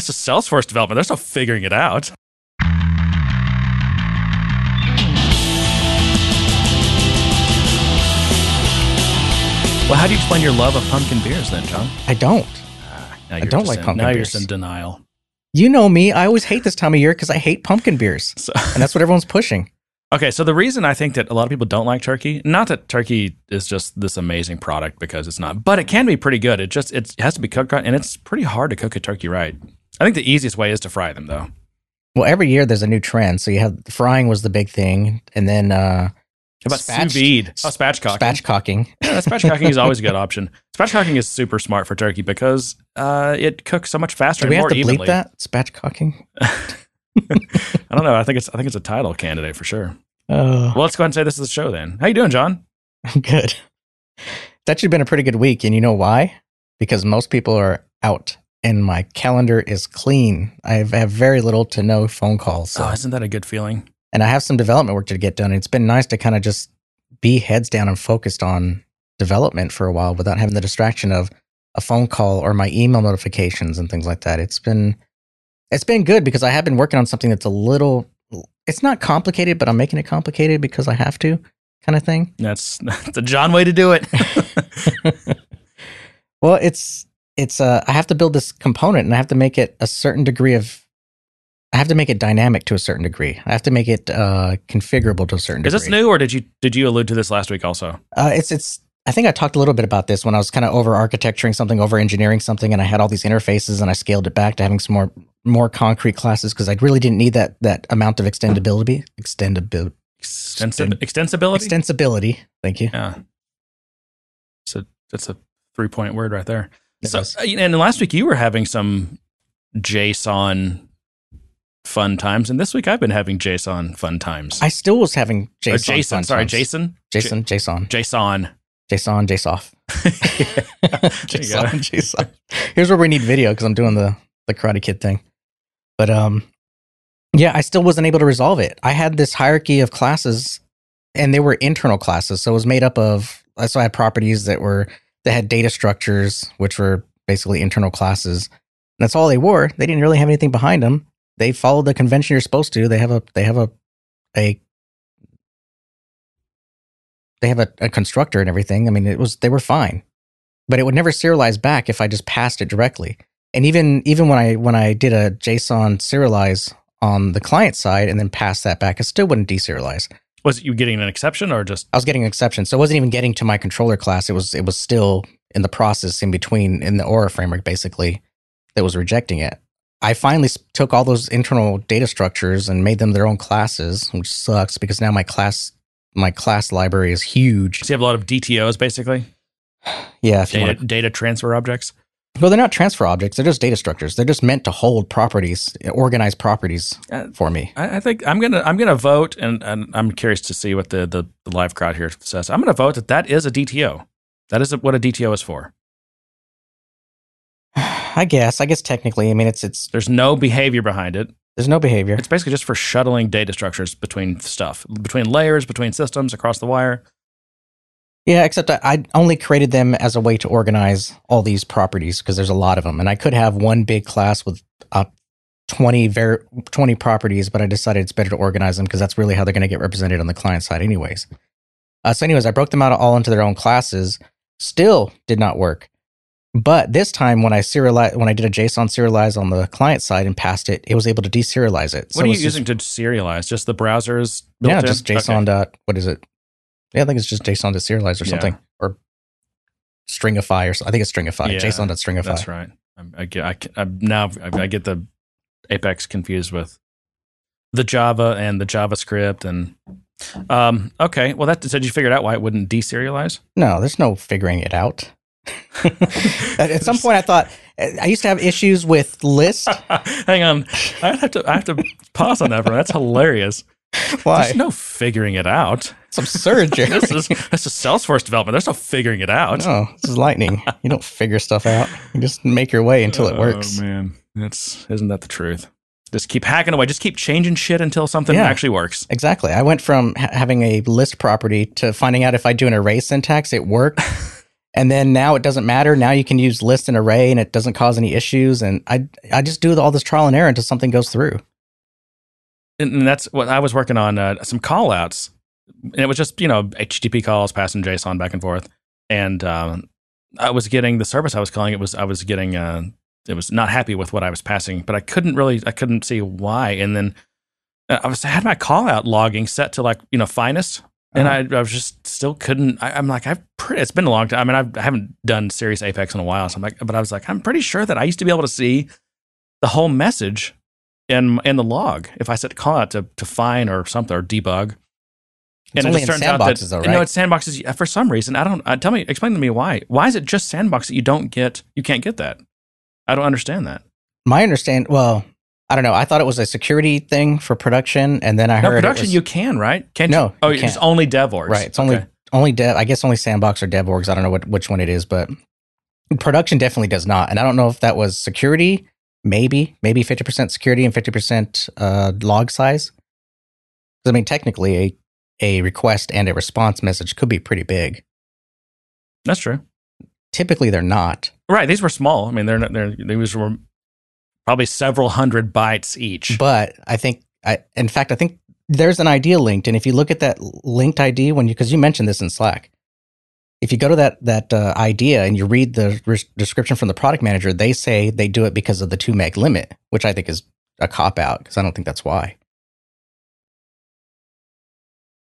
That's a Salesforce development. There's no figuring it out. Well, how do you explain your love of pumpkin beers then, John? I don't. Ah, now I don't like in- pumpkin Now beers. you're in denial. You know me. I always hate this time of year because I hate pumpkin beers, So, and that's what everyone's pushing. okay, so the reason I think that a lot of people don't like turkey, not that turkey is just this amazing product because it's not, but it can be pretty good. It just it has to be cooked right, and it's pretty hard to cook a turkey right. I think the easiest way is to fry them, though. Well, every year there's a new trend. So you have frying was the big thing, and then uh, How about Spatch- sous vide? Oh, spatchcock. spatchcocking. Yeah, spatchcocking is always a good option. Spatchcocking is super smart for turkey because uh, it cooks so much faster Do and we have more to bleep evenly. that spatchcocking? I don't know. I think it's I think it's a title candidate for sure. Oh, Well, let's go ahead and say this is the show then. How you doing, John? I'm good. It's actually been a pretty good week, and you know why? Because most people are out, and my calendar is clean. I have, very little to no phone calls, so. Oh, isn't that a good feeling? and I have some development work to get done. It's been nice to kind of just be heads down and focused on development for a while without having the distraction of a phone call or my email notifications and things like that. It's been it's been good because I have been working on something that's a little it's not complicated, but I'm making it complicated because I have to kind of thing. That's that's a John way to do it. Well, it's it's uh I have to build this component and I have to make it a certain degree of I have to make it dynamic to a certain degree. I have to make it uh configurable to a certain is degree. Is this new, or did you did you allude to this last week also? Uh, it's it's. I think I talked a little bit about this when I was kind of over architecturing something, over engineering something, and I had all these interfaces, and I scaled it back to having some more more concrete classes because I really didn't need that that amount of extendability, extendability, Extensi- extensibility. extensibility. Thank you. yeah. So that's a three point word right there. So, uh, and last week you were having some JSON fun times, and this week I've been having JSON fun times. I still was having Or Jason. Fun sorry, times. Jason, Jason, Jason, JSON. There you go. Jason, Jason. Here's where we need video because I'm doing the the Karate Kid thing. But um, yeah, I still wasn't able to resolve it. I had this hierarchy of classes, and they were internal classes, so it was made up of. So I had properties that were that had data structures, which were basically internal classes. That's all they were. They didn't really have anything behind them. They followed the convention you're supposed to. They have a they have a a they have a, a constructor and everything. I mean, it was they were fine, but it would never serialize back if I just passed it directly. And even even when I when I did a JSON serialize on the client side and then passed that back, it still wouldn't deserialize. Was it you getting an exception or just I was getting an exception, so it wasn't even getting to my controller class. It was it was still in the process in between in the Aura framework, basically, that was rejecting it. I finally took all those internal data structures and made them their own classes, which sucks because now my class my class library is huge. so you have a lot of DTOs basically? Yeah, Data, want data transfer objects? Well, they're not transfer objects. They're just data structures. They're just meant to hold properties, organize properties Uh, for me. I, I think I'm gonna I'm gonna vote, and, and I'm curious to see what the, the, the live crowd here says. I'm gonna vote that that is a DTO. That is what a DTO is for. I guess. I guess technically, I mean, it's it's There's no behavior behind it. there's no behavior. It's basically just for shuttling data structures between stuff, between layers, between systems, across the wire. Yeah, except I, I only created them as a way to organize all these properties because there's a lot of them, and I could have one big class with uh, 20 ver- 20 properties, but I decided it's better to organize them because that's really how they're going to get represented on the client side, anyways. Uh, so, anyways, I broke them out all into their own classes. Still did not work. But this time, when I serialize, when I did a JSON serialize on the client side and passed it, it was able to deserialize it. What are you it's just- using to serialize? Just the browsers? built yeah, just Okay. JSON dot what is it? Yeah, I think it's just JSON to serialize or Yeah. something or stringify or so- I think it's stringify. Yeah, JSON dot stringify. That's right. I'm, I get. I, I'm now I, I get the Apex confused with the Java and the JavaScript and. Um, okay, well, that said you figured out why it wouldn't deserialize. No, there's no figuring it out. at, at some point, I thought I used to have issues with list. Hang on, I have to I have to pause on that for that's hilarious. Why? There's no figuring it out. Absurd, Jerry. This is this is Salesforce development. There's no figuring it out. no, this is lightning. You don't figure stuff out. You just make your way until it works. Oh man, that's isn't that the truth? Just keep hacking away. Just keep changing shit until something Yeah. actually works. Exactly. I went from ha- having a list property to finding out if I do an array syntax, it worked. And then now it doesn't matter. Now you can use list and array, and it doesn't cause any issues. And I I just do all this trial and error until something goes through. And that's what I was working on uh, some call outs. And it was just, you know, HTTP calls, passing JSON back and forth. And um, I was getting the service I was calling it was, I was getting, uh, it was not happy with what I was passing, but I couldn't really, I couldn't see why. And then uh, I was, I had my call out logging set to like, you know, finest. And uh-huh. I, I was just still couldn't. I, am like, I've pretty, it's been a long time. I mean, I've, I haven't done serious Apex in a while. So I'm like, but I was like, I'm pretty sure that I used to be able to see the whole message in in the log if I set call out to to find or something or debug. It's and it just turns out that though, right? no, it's sandboxes for some reason. I don't. Uh, tell me, explain to me why. Why is it just sandbox that you don't get? You can't get that. I don't understand that. My understand. Well, I don't know. I thought it was a security thing for production, and then I heard no, production. Was, you can right? Can't no, you? Oh, you it's only dev orgs. Right. It's only okay. only dev. I guess only sandbox or dev orgs. I don't know what which one it is, but production definitely does not. And I don't know if that was security maybe maybe 50% security and 50% uh, log size i mean technically a, a request and a response message could be pretty big. That's true. Typically they're not. Right these were small. I mean they're not they're these were probably several hundred bytes each. But i think I, in fact i think there's an idea linked and if you look at that linked id when you because you mentioned this in slack if you go to that that uh, idea and you read the re- description from the product manager, they say they do it because of the two meg limit, which I think is a cop out because I don't think that's why.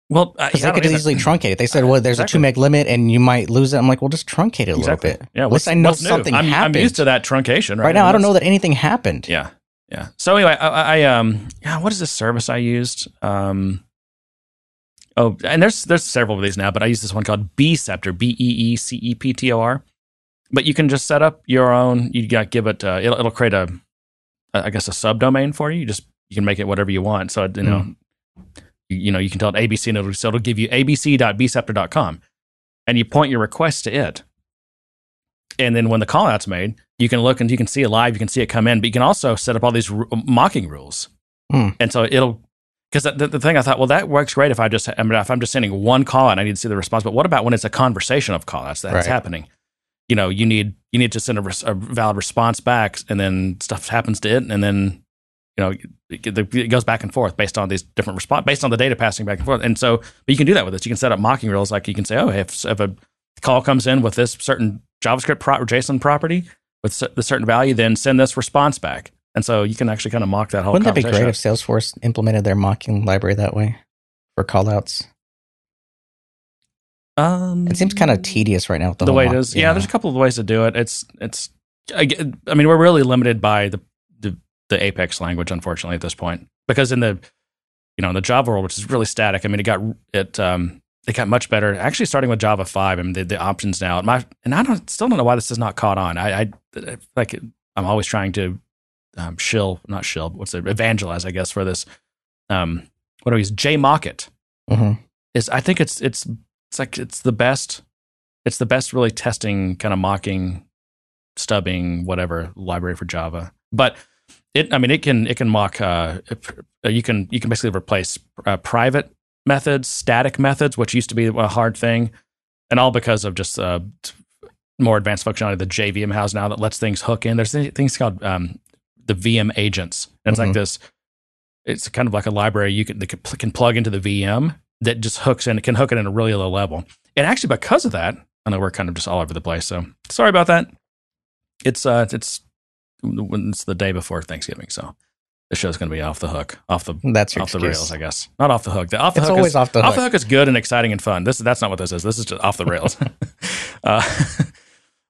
Well, because uh, they could easily truncate it. They said, "Well, there's exactly. a two meg limit, and you might lose it." I'm like, "Well, just truncate it a exactly. little bit." Yeah, at least I know something I'm, happened. I'm used to that truncation. Right, right now, I don't know that anything happened. Yeah, yeah. So anyway, I, I um, yeah, what is this service I used? Um, Oh, and there's there's several of these now, but I use this one called Beeceptor, B E E C E P T O R. But you can just set up your own. You got give it. Uh, it'll, it'll create a, I guess, a subdomain for you. You just you can make it whatever you want. So you know, mm. You, know, you can tell it ABC, and it'll, so it'll give you abc.beeceptor.com, and you point your request to it. And then when the call out's made, you can look and you can see it live. You can see it come in, but you can also set up all these r- mocking rules. Mm. And so it'll because the, the, thing I thought, well, that works great if I just, I mean, if I'm just sending one call and I need to see the response. But what about when it's a conversation of call outs that's right. happening? You know, you need you need to send a, res, a, valid response back, and then stuff happens to it, and then you know it, goes back and forth based on these different response, based on the data passing back and forth. And so, but you can do that with this. You can set up mocking rules, like you can say, oh, if, if a call comes in with this certain JavaScript pro- or JSON property with the certain value, then send this response back. And so you can actually kind of mock that whole. Wouldn't that be great if Salesforce implemented their mocking library that way for callouts? Um, it seems kind of tedious right now with the, the way mock, it is. Yeah, there's a couple of ways to do it. It's it's. I, I mean, we're really limited by the, the Apex language, unfortunately, at this point, because in the you know in the Java world, which is really static. I mean, it got it um it got much better. Actually, starting with Java five, I mean, the, the options now. My and I don't still don't know why this is not caught on. I, I like I'm always trying to um, shill, not shill, what's it, evangelize, I guess, for this. Um, what do we use? JMockit. Mm-hmm. Is I think it's it's it's like it's the best. It's the best, really testing kind of mocking, stubbing, whatever library for Java. But it, I mean, it can it can mock. Uh, you can you can basically replace uh, private methods, static methods, which used to be a hard thing, and all because of just uh, more advanced functionality the JVM has now that lets things hook in. There's things called um, the VM agents. And it's mm-hmm. like this. It's kind of like a library you can that can plug into the VM that just hooks in. It can hook it in a really low level. And actually, because of that, I know we're kind of just all over the place. So sorry about that. It's uh, it's it's the day before Thanksgiving, so the show's going to be off the hook, off the that's off excuse. the rails, I guess. Not off the hook. The off the it's hook always is, off the hook. Off the hook is good and exciting and fun. This that's not what this is. This is just off the rails. uh,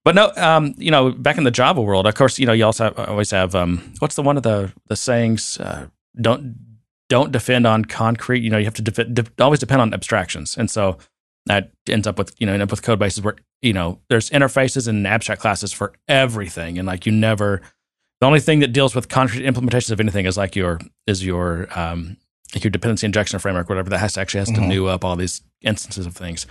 but no, um, you know, back in the Java world, of course, you know, you also have, always have um, what's the one of the the sayings? Uh, don't don't defend on concrete. You know, you have to de- always depend on abstractions, and so that ends up with you know end up with code bases where you know there's interfaces and abstract classes for everything, and like you never. The only thing that deals with concrete implementations of anything is like your is your um, like your dependency injection framework, whatever that has to actually has to mm-hmm. new up all these instances of things.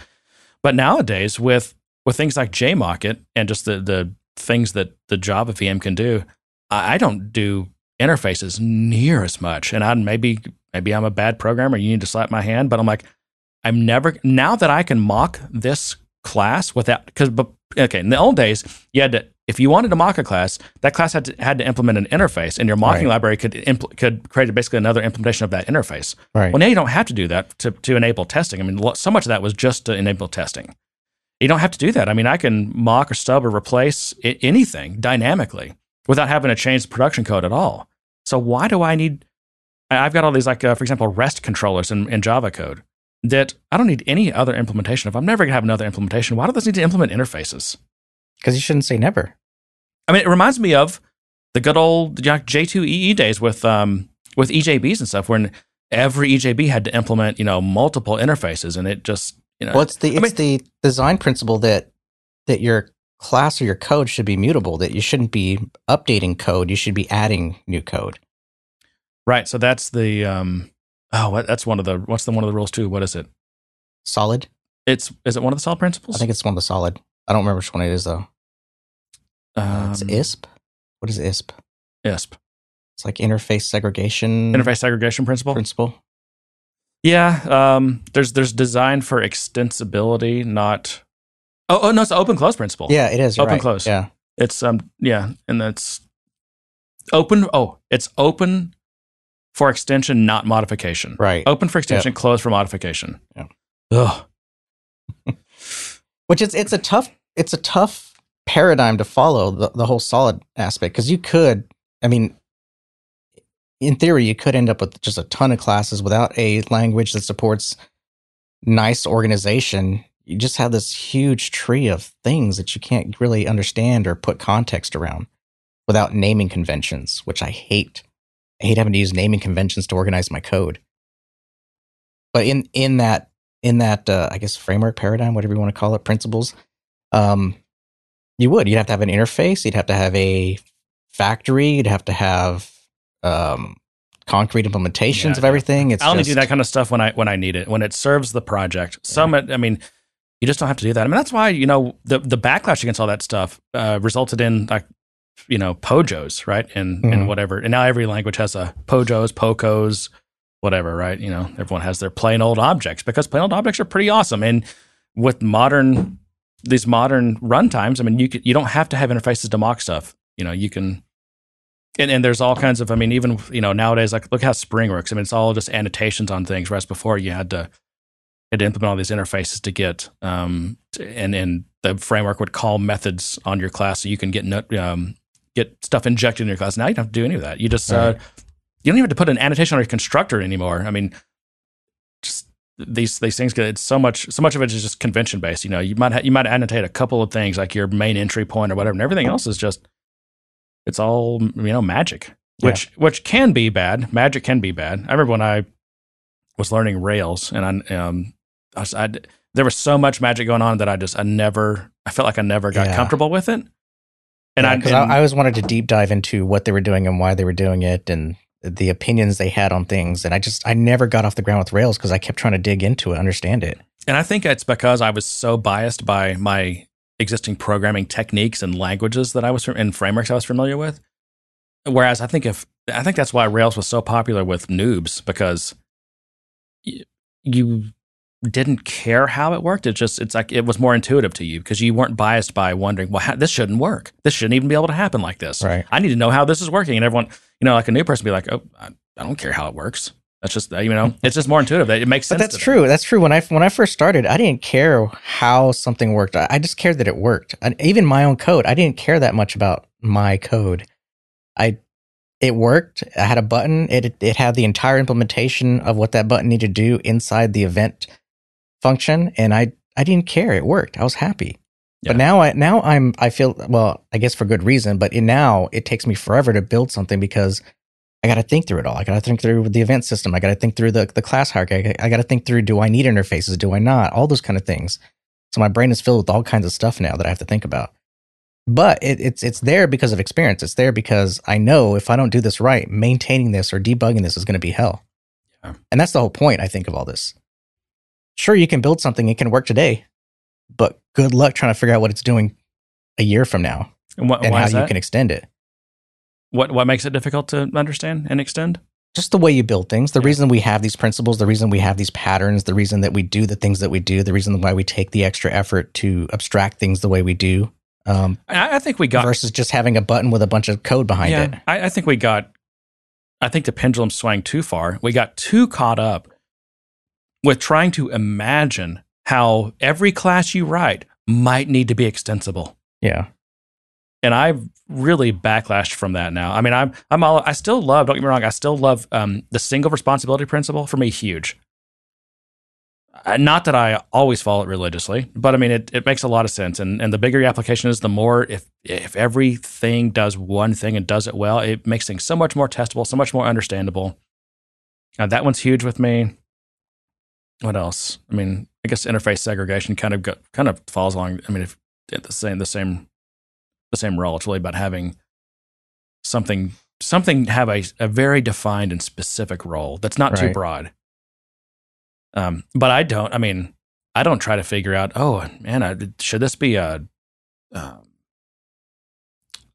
But nowadays, with with things like JMockit and just the the things that the Java VM can do, I, I don't do interfaces near as much. And I maybe maybe I'm a bad programmer. You need to slap my hand, but I'm like, I'm never now that I can mock this class without because okay. In the old days, you had to if you wanted to mock a class, that class had to, had to implement an interface, and your mocking Right. library could impl- could create basically another implementation of that interface. Right. Well, now you don't have to do that to, to enable testing. I mean, so much of that was just to enable testing. You don't have to do that. I mean, I can mock or stub or replace I- anything dynamically without having to change the production code at all. So why do I need? I've got all these, like, uh, for example, REST controllers in, in Java code that I don't need any other implementation. If I'm never going to have another implementation, why do those need to implement interfaces? Because you shouldn't say never. I mean, it reminds me of the good old you J2EE days with um, with EJBs and stuff, when every EJB had to implement you know multiple interfaces, and it just you know Well, it's the I it's the design principle that that your class or your code should be mutable. That you shouldn't be updating code. You should be adding new code. right. So that's the um, oh, that's one of the what's the one of the rules too? What is it? Solid. It's is it one of the solid principles? I think it's one of the solid. I don't remember which one it is though. um, it's ISP. What is ISP? ISP It's like interface segregation interface segregation principle. principle. Yeah, um, there's there's design for extensibility, not oh oh no, it's open close principle. Yeah, it is. Open right. close. Yeah. It's um yeah, and that's open. Oh, it's open for extension, not modification. Right. Open for extension, closed for modification. Yeah. Ugh. Which is it's a tough it's a tough paradigm to follow the, the whole solid aspect because you could I mean in theory you could end up with just a ton of classes without a language that supports nice organization. You just have this huge tree of things that you can't really understand or put context around without naming conventions which I hate. I hate having to use naming conventions to organize my code. But in in that in that uh, I guess framework paradigm, whatever you want to call it, principles, um, you would. You'd have to have an interface. You'd have to have a factory. You'd have to have um, concrete implementations Yeah, of everything. It's I only just, do that kind of stuff when I when I need it, when it serves the project. Some, I mean, you just don't have to do that. I mean, that's why you know the the backlash against all that stuff uh, resulted in like you know pojos, right? And and Mhm. whatever. And now every language has a pojos, pocos, whatever, right? You know, everyone has their plain old objects because plain old objects are pretty awesome. And with modern these modern runtimes, I mean, you could, you don't have to have interfaces to mock stuff. You know, you can. And, and there's all kinds of, I mean, even, you know, nowadays, like, look how Spring works. I mean, it's all just annotations on things, whereas before you had to, had to implement all these interfaces to get, um, and, and the framework would call methods on your class so you can get, um, get stuff injected in your class. Now you don't have to do any of that. You just, uh, Right. You don't even have to put an annotation on your constructor anymore. I mean, just these these things it's so much so much of it is just convention based. You know, you might ha- you might annotate a couple of things like your main entry point or whatever, and everything else is just it's all you know magic, which which can be bad. Magic can be bad. I remember when I was learning Rails, and I um I, was, I there was so much magic going on that I just I never I felt like I never got Yeah. comfortable with it. And I, because I, I always wanted to deep dive into what they were doing and why they were doing it and the opinions they had on things. And I just I never got off the ground with Rails because I kept trying to dig into it, understand it. And I think it's because I was so biased by my existing programming techniques and languages that I was and frameworks I was familiar with. Whereas I think if I think that's why Rails was so popular with noobs because you didn't care how it worked. It just it's like it was more intuitive to you because you weren't biased by wondering, well, how, this shouldn't work. This shouldn't even be able to happen like this. Right. I need to know how this is working. And everyone, you know, like a new person, be like, oh, I, I don't care how it works. That's just you know, it's just more intuitive. That it makes sense. But that's to them. true. That's true. When I when I first started, I didn't care how something worked. I I just cared that it worked. And even my own code, I didn't care that much about my code. I it worked. I had a button. It it had the entire implementation of what that button needed to do inside the event function, and I I didn't care. It worked. I was happy. Yeah. But now I now I'm I feel well. I guess for good reason. But in now it takes me forever to build something because I got to think through it all. I got to think through the event system. I got to think through the, the class hierarchy. I, got to think through do I need interfaces? Do I not? All those kind of things. So my brain is filled with all kinds of stuff now that I have to think about. But it, it's it's there because of experience. It's there because I know if I don't do this right, maintaining this or debugging this is going to be hell. Yeah. And that's the whole point, I think, of all this. Sure, you can build something; it can work today, but good luck trying to figure out what it's doing a year from now And, what, and how you can extend it. What what makes it difficult to understand and extend? just the way you build things. The reason we have these principles, the reason we have these patterns, the reason that we do the things that we do, the reason why we take the extra effort to abstract things the way we do. Um, I, I think we got versus just having a button with a bunch of code behind yeah, it. I, I think we got. I think the pendulum swung too far. We got too caught up with trying to imagine how every class you write might need to be extensible. Yeah. and I've really backlashed from that now. I mean, I'm I'm all I still love. Don't get me wrong. I still love um, the single responsibility principle. For me, huge. Uh, Not that I always follow it religiously, but I mean, it, it makes a lot of sense. And and the bigger your application is, the more if if everything does one thing and does it well, it makes things so much more testable, so much more understandable. Uh, that one's huge with me. What else? I mean, I guess interface segregation kind of got, kind of falls along. I mean, if the same the same the same role. It's really about having something something have a, a very defined and specific role that's not too broad. Um, but I don't. I mean, I don't try to figure out. Oh man, I, should this be a? Um,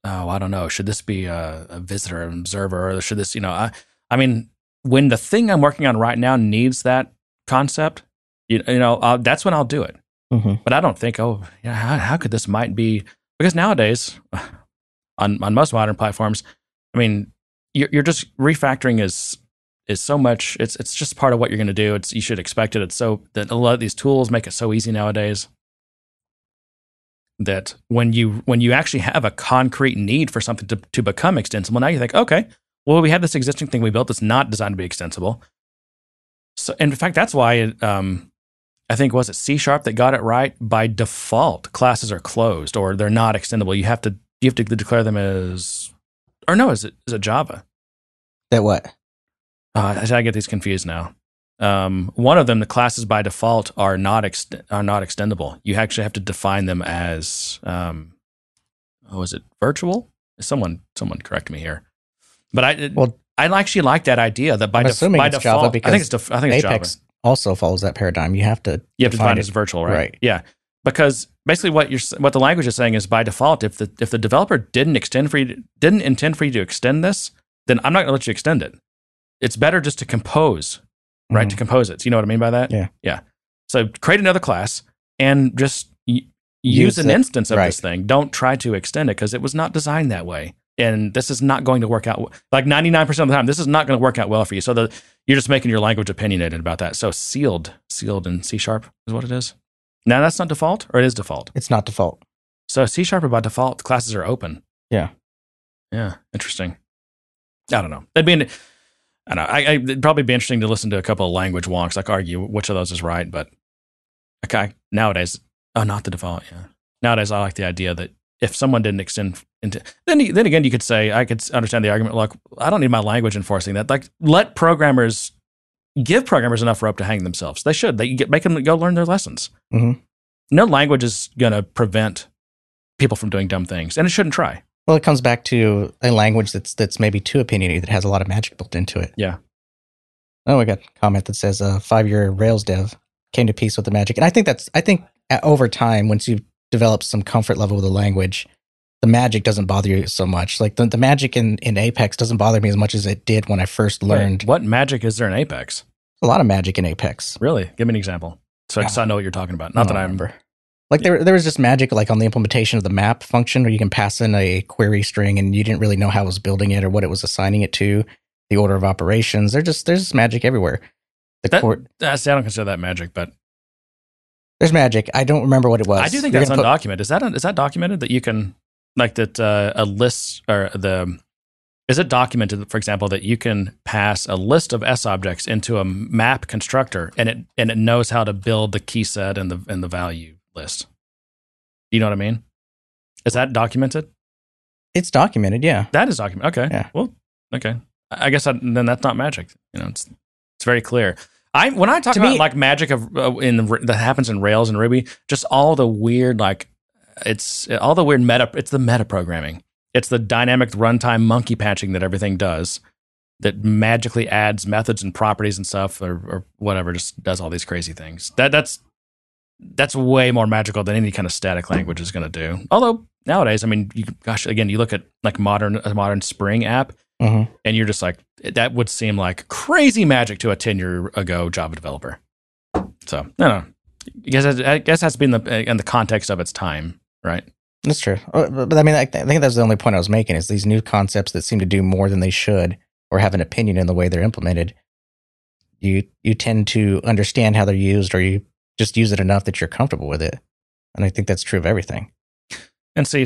oh, I don't know. Should this be a, a visitor, an observer, or should this? You know, I. I mean, when the thing I'm working on right now needs that concept, you, you know, uh, that's when I'll do it hmm but I don't think, oh, yeah, how, how could this might be? Because nowadays, on on most modern platforms, I mean, you're, you're just refactoring is is so much. It's it's just part of what you're going to do. It's you should expect it. It's so that a lot of these tools make it so easy nowadays that when you when you actually have a concrete need for something to, to become extensible, now you think, okay, well, we have this existing thing we built that's not designed to be extensible. So, in fact, that's why it, um, I think was it C sharp that got it right. By default, classes are closed or they're not extendable. You have to you have to declare them as, or no, is it is it Java? That what? Uh, I get these confused now. Um, one of them, the classes by default are not ex- are not extendable. You actually have to define them as, um, oh, is it virtual? Someone someone correct me here. But I Well, I actually like that idea that by, I'm def- by it's default, Java I think it's def- I think it's Apex Java. also follows that paradigm. You have to You have to define it as virtual, right? Right. Yeah, because basically what you're what the language is saying is by default, if the if the developer didn't extend for you to, didn't intend for you to extend this, then I'm not going to let you extend it. It's better just to compose, right? Mhm. To compose it. So you know what I mean by that? Yeah. yeah. So create another class and just y- use, Use an it. instance of Right. this thing. Don't try to extend it because it was not designed that way. And this is not going to work out like 99% of the time. This is not going to work out well for you. So the, you're just making your language opinionated about that. So sealed, sealed in C sharp is what it is. Now that's not default, or it is default. It's not default. So C sharp by default classes are open. Yeah. Yeah. Interesting. I don't know. That'd be. An, I don't know. I, I, it'd probably be interesting to listen to a couple of language wonks, like argue which of those is right. But okay, nowadays, oh, not the default. Yeah. Nowadays, I like the idea that if someone didn't extend into, then then again, you could say I could understand the argument. Like, I don't need my language enforcing that. Like, let programmers give programmers enough rope to hang themselves. They should. They get make them go learn their lessons. Mhm. No language is going to prevent people from doing dumb things, and it shouldn't try. Well, it comes back to a language that's that's maybe too opinionated that has a lot of magic built into it. Yeah. Oh, we got a comment that says uh, five year Rails dev came to peace with the magic, and I think that's I think over time once you develop some comfort level with the language, the magic doesn't bother you so much. Like the, the magic in, in Apex doesn't bother me as much as it did when I first learned Wait, what magic is there in Apex? a lot of magic in Apex. Really? Give me an example. So, so I know what you're talking about. Not that I I remember. Like there, there was just magic like on the implementation of the map function where you can pass in a query string and you didn't really know how it was building it or what it was assigning it to, the order of operations. There's just there's just magic everywhere. The That- court, Uh, see, I don't consider that magic, but there's magic. I don't remember what it was. I do think You're that's gonna put- undocumented. Is that is that documented that you can like that uh, a list or the is it documented, for example, that you can pass a list of S objects into a map constructor and it and it knows how to build the key set and the and the value list. You know what I mean? Is that documented? It's documented, yeah. That is documented. Okay. Yeah. Well, okay. I I guess I, then that's not magic. You know, it's it's very clear. I when I talk To about me- like magic of uh, in that happens in Rails and Ruby, just all the weird like it's all the weird meta. It's the meta programming. It's the dynamic runtime monkey patching that everything does. That magically adds methods and properties and stuff, or, or whatever. Just does all these crazy things. That that's that's way more magical than any kind of static language is going to do. Although nowadays, I mean, you, gosh, again, you look at like modern a modern Spring app, Mhm. and you're just like that would seem like crazy magic to a ten year ago Java developer. So I don't know. I guess I guess it has to be in the in the context of its time, right? That's true. Uh, But, I mean, I, th- I think that's the only point I was making is these new concepts that seem to do more than they should or have an opinion in the way they're implemented. You you tend to understand how they're used, or you just use it enough that you're comfortable with it. And I think that's true of everything. And see,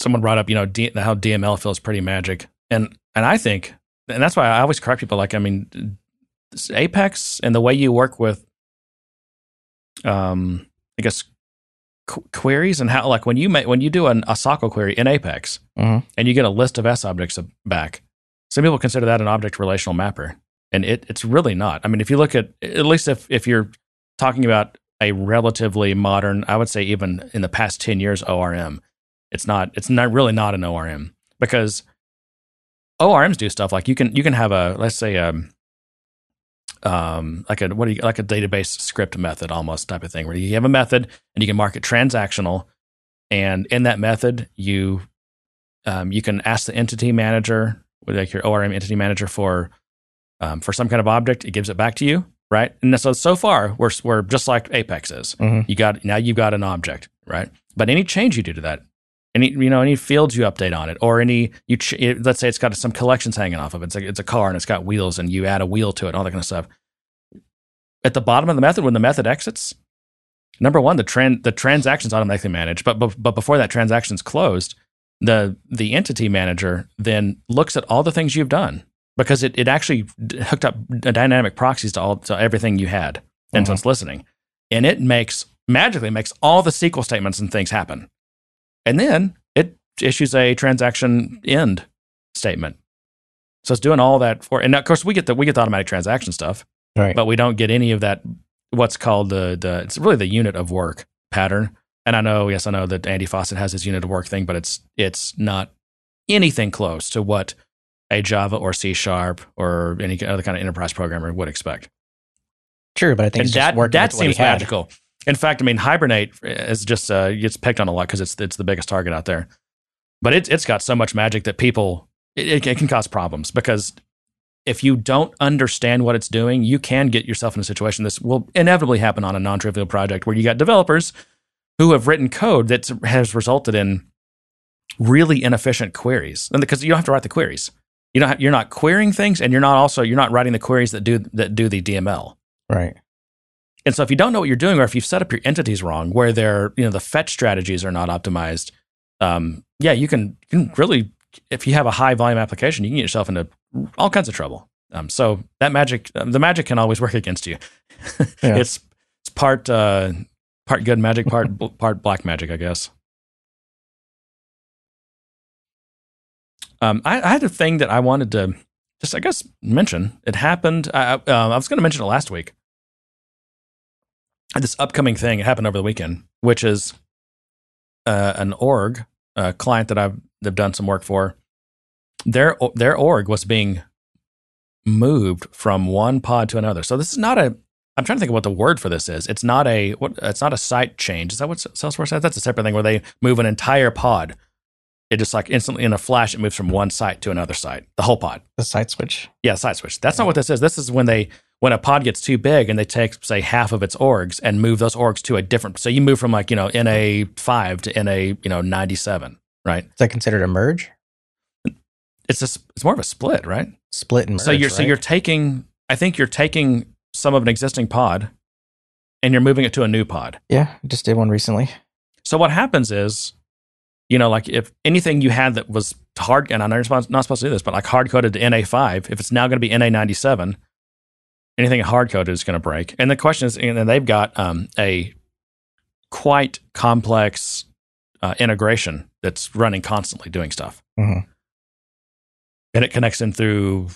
someone brought up, you know, D, how DML feels pretty magic, and and I think, and that's why I always correct people. Like, I mean, Apex and the way you work with, um, I guess qu- queries and how, like, when you make when you do an, a SOQL query in Apex, Mhm. and you get a list of S objects back, some people consider that an object relational mapper, and it it's really not. I mean, if you look at at least if if you're talking about a relatively modern, I would say even in the past 10 years, ORM. It's not, it's not really not an ORM because ORMs do stuff like you can, you can have a, let's say, um, um, like a, what do you, like a database script method almost type of thing where you have a method and you can mark it transactional. And in that method, you, um, you can ask the entity manager, like your ORM entity manager for, um, for some kind of object. It gives it back to you right? And so so far we're we're just like Apex is. Mhm. You got now you've got an object, right? But any change you do to that, any you know any fields you update on it, or any you ch- it- let's say it's got some collections hanging off of it. It's like it's a car and it's got wheels, and you add a wheel to it, all that kind of stuff. At the bottom of the method, when the method exits, number one, the tran- the transaction's automatically managed, but, but but before that transaction's closed, the the entity manager then looks at all the things you've done because it, it actually hooked up dynamic proxies to all to everything you had and so Mhm. it's listening and it makes magically makes all the SQL statements and things happen and then it issues a transaction end statement. So it's doing all that for and of course we get the we get the automatic transaction stuff Right. but we don't get any of that what's called the the it's really the unit of work pattern. And i know yes i know that andy fawcett has his unit of work thing but it's it's not anything close to what a java or c sharp or any other kind of enterprise programmer would expect. True, but I think and it's just that that seems magical in fact i mean hibernate is just uh gets picked on a lot because it's it's the biggest target out there but it's it's got so much magic that people it, it, it can cause problems because if you don't understand what it's doing, you can get yourself in a situation. This will inevitably happen on a non-trivial project where you got developers who have written code that has resulted in really inefficient queries, and because you don't have to write the queries, you don't you're not querying things, and you're not also you're not writing the queries that do that do the DML. Right. And so if you don't know what you're doing, or if you've set up your entities wrong, where they're you know the fetch strategies are not optimized, um, yeah, you can you can really if you have a high volume application, you can get yourself into all kinds of trouble. Um, so that magic, um, the magic can always work against you. Yeah. It's it's part uh, part good magic, part part black magic, I guess. Um, I, I had a thing that I wanted to just, I guess, mention. It happened. I, um, I was going to mention it last week. This upcoming thing it happened over the weekend, which is uh, an org, a client that I've they've done some work for. Their their org was being moved from one pod to another. So this is not a. I'm trying to think of what the word for this is. It's not a. What? It's not a site change. Is that what Salesforce says? That's a separate thing where they move an entire pod. It just like instantly in a flash, it moves from one site to another site. The whole pod. The site switch. Yeah, site switch. That's not what this is. This is when they when a pod gets too big and they take say half of its orgs and move those orgs to a different. So you move from like you know NA five to NA you know ninety seven. Right. Is that considered a merge? It's a, it's more of a split, right? Split and merge. so you're so you're taking. I think you're taking some of an existing pod, and you're moving it to a new pod. Yeah, I just did one recently. So what happens is, you know, like if anything you had that was hard, and I'm not supposed- not supposed to do this, but like hard coded to NA5, if it's now going to be NA97, anything hard coded is going to break. And the question is, and they've got um, a quite complex uh, integration that's running constantly doing stuff, Mhm. and it connects in through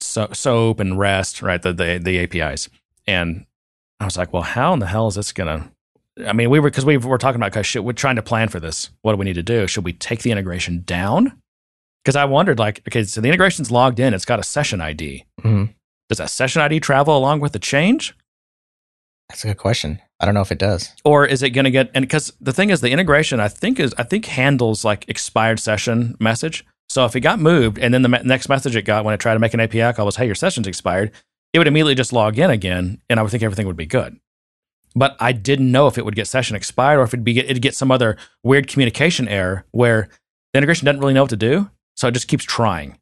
so- SOAP and REST, right? The, the the APIs, and I was like, well, how in the hell is this going to I mean, we were because we were talking about because shit, we're trying to plan for this. What do we need to do? Should we take the integration down? Because I wondered, like, okay, so the integration's logged in. It's got a session ID. Mhm. Does that session ID travel along with the change, That's a good question. I don't know if it does. or is it going to get? And because the thing is, the integration, I think is, I think handles like expired session message. So if it got moved and then the me- next message it got when I tried to make an API call was, hey, your session's expired, it would immediately just log in again and I would think everything would be good. But I didn't know if it would get session expired or if it'd, be, it'd get some other weird communication error where the integration doesn't really know what to do. So it just keeps trying,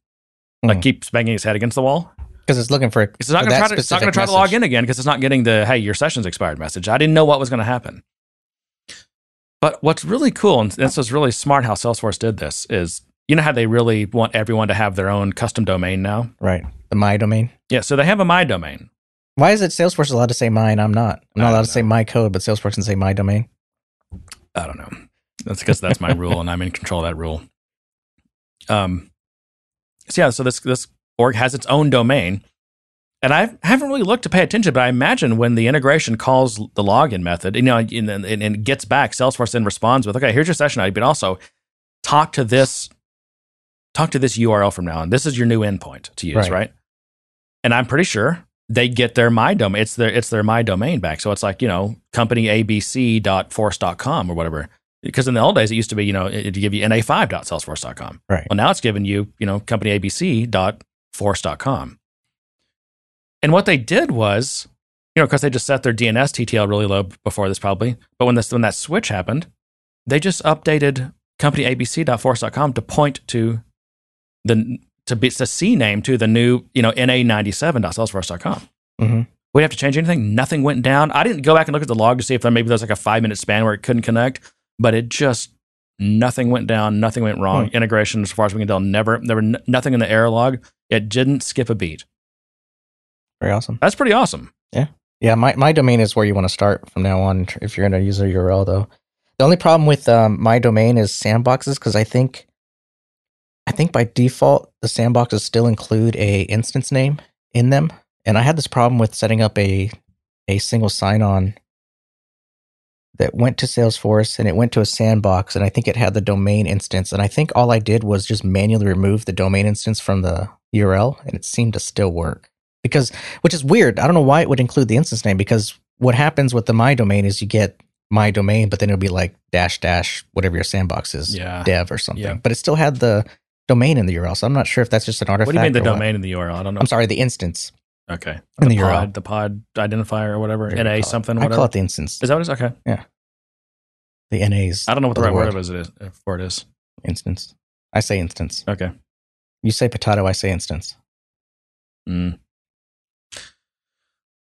like Hmm. keeps banging its head against the wall. Because it's looking for. It's not going to try to. It's not going to try to log in again because it's not getting the "Hey, your session's expired" message. I didn't know what was going to happen. But what's really cool, and this is really smart how Salesforce did this, is you know how they really want everyone to have their own custom domain now. Right. The my domain. Yeah, so they have a my domain. Why is it Salesforce is allowed to say mine? I'm not. I'm not allowed don't to say my code, but Salesforce can say my domain. I don't know. That's because that's my rule, and I'm in control of that rule. Um. So yeah, so this this org has its own domain, and I haven't really looked to pay attention, but I imagine when the integration calls the login method, you know, and, and, and gets back, Salesforce then responds with, "Okay, here's your session ID, but also talk to this, talk to this URL from now on. This is your new endpoint to use, Right. right?" And I'm pretty sure they get their my domain. It's their it's their my domain back. So it's like you know companyabc.force.com or whatever. Because in the old days, it used to be you know it'd give you na5.salesforce.com. Right. Well, now it's giving you you know companyabc.force.com. And what they did was, you know, because they just set their DNS TTL really low before this probably, but when this when that switch happened, they just updated companyabc.force.com to point to the to be to CNAME to the new you know na97.salesforce.com. Mhm. We didn't have to change anything. Nothing went down. I didn't go back and look at the log to see if there maybe there's like a five minute span where it couldn't connect, but it just nothing went down. Nothing went wrong. Integration, as far as we can tell, never there were n- nothing in the error log. It didn't skip a beat. Very awesome. That's pretty awesome. Yeah, Yeah. my, my domain is where you want to start from now on if you're going to use a URL, though. The only problem with um, my domain is sandboxes because I think I think by default the sandboxes still include a instance name in them, and I had this problem with setting up a a single sign on that went to Salesforce and it went to a sandbox, and I think it had the domain instance, and I think all I did was just manually remove the domain instance from the URL, and it seemed to still work because which is weird. I don't know why it would include the instance name because what happens with the my domain is you get my domain, but then it'll be like dash dash whatever your sandbox is, Yeah. dev or something. Yeah. But it still had the domain in the URL, so I'm not sure if that's just an artifact. What do you mean the or what. domain in the URL? I don't know. I'm sorry, the instance Okay. in the, the URL. pod, the pod identifier or whatever. Whatever NA something. I Whatever. call it the instance. is that what it is? Okay. Yeah. The NA's I don't know what the right word world. of it is. uh, For it is. instance. I say instance. Okay. You say potato. I say instance. Mm.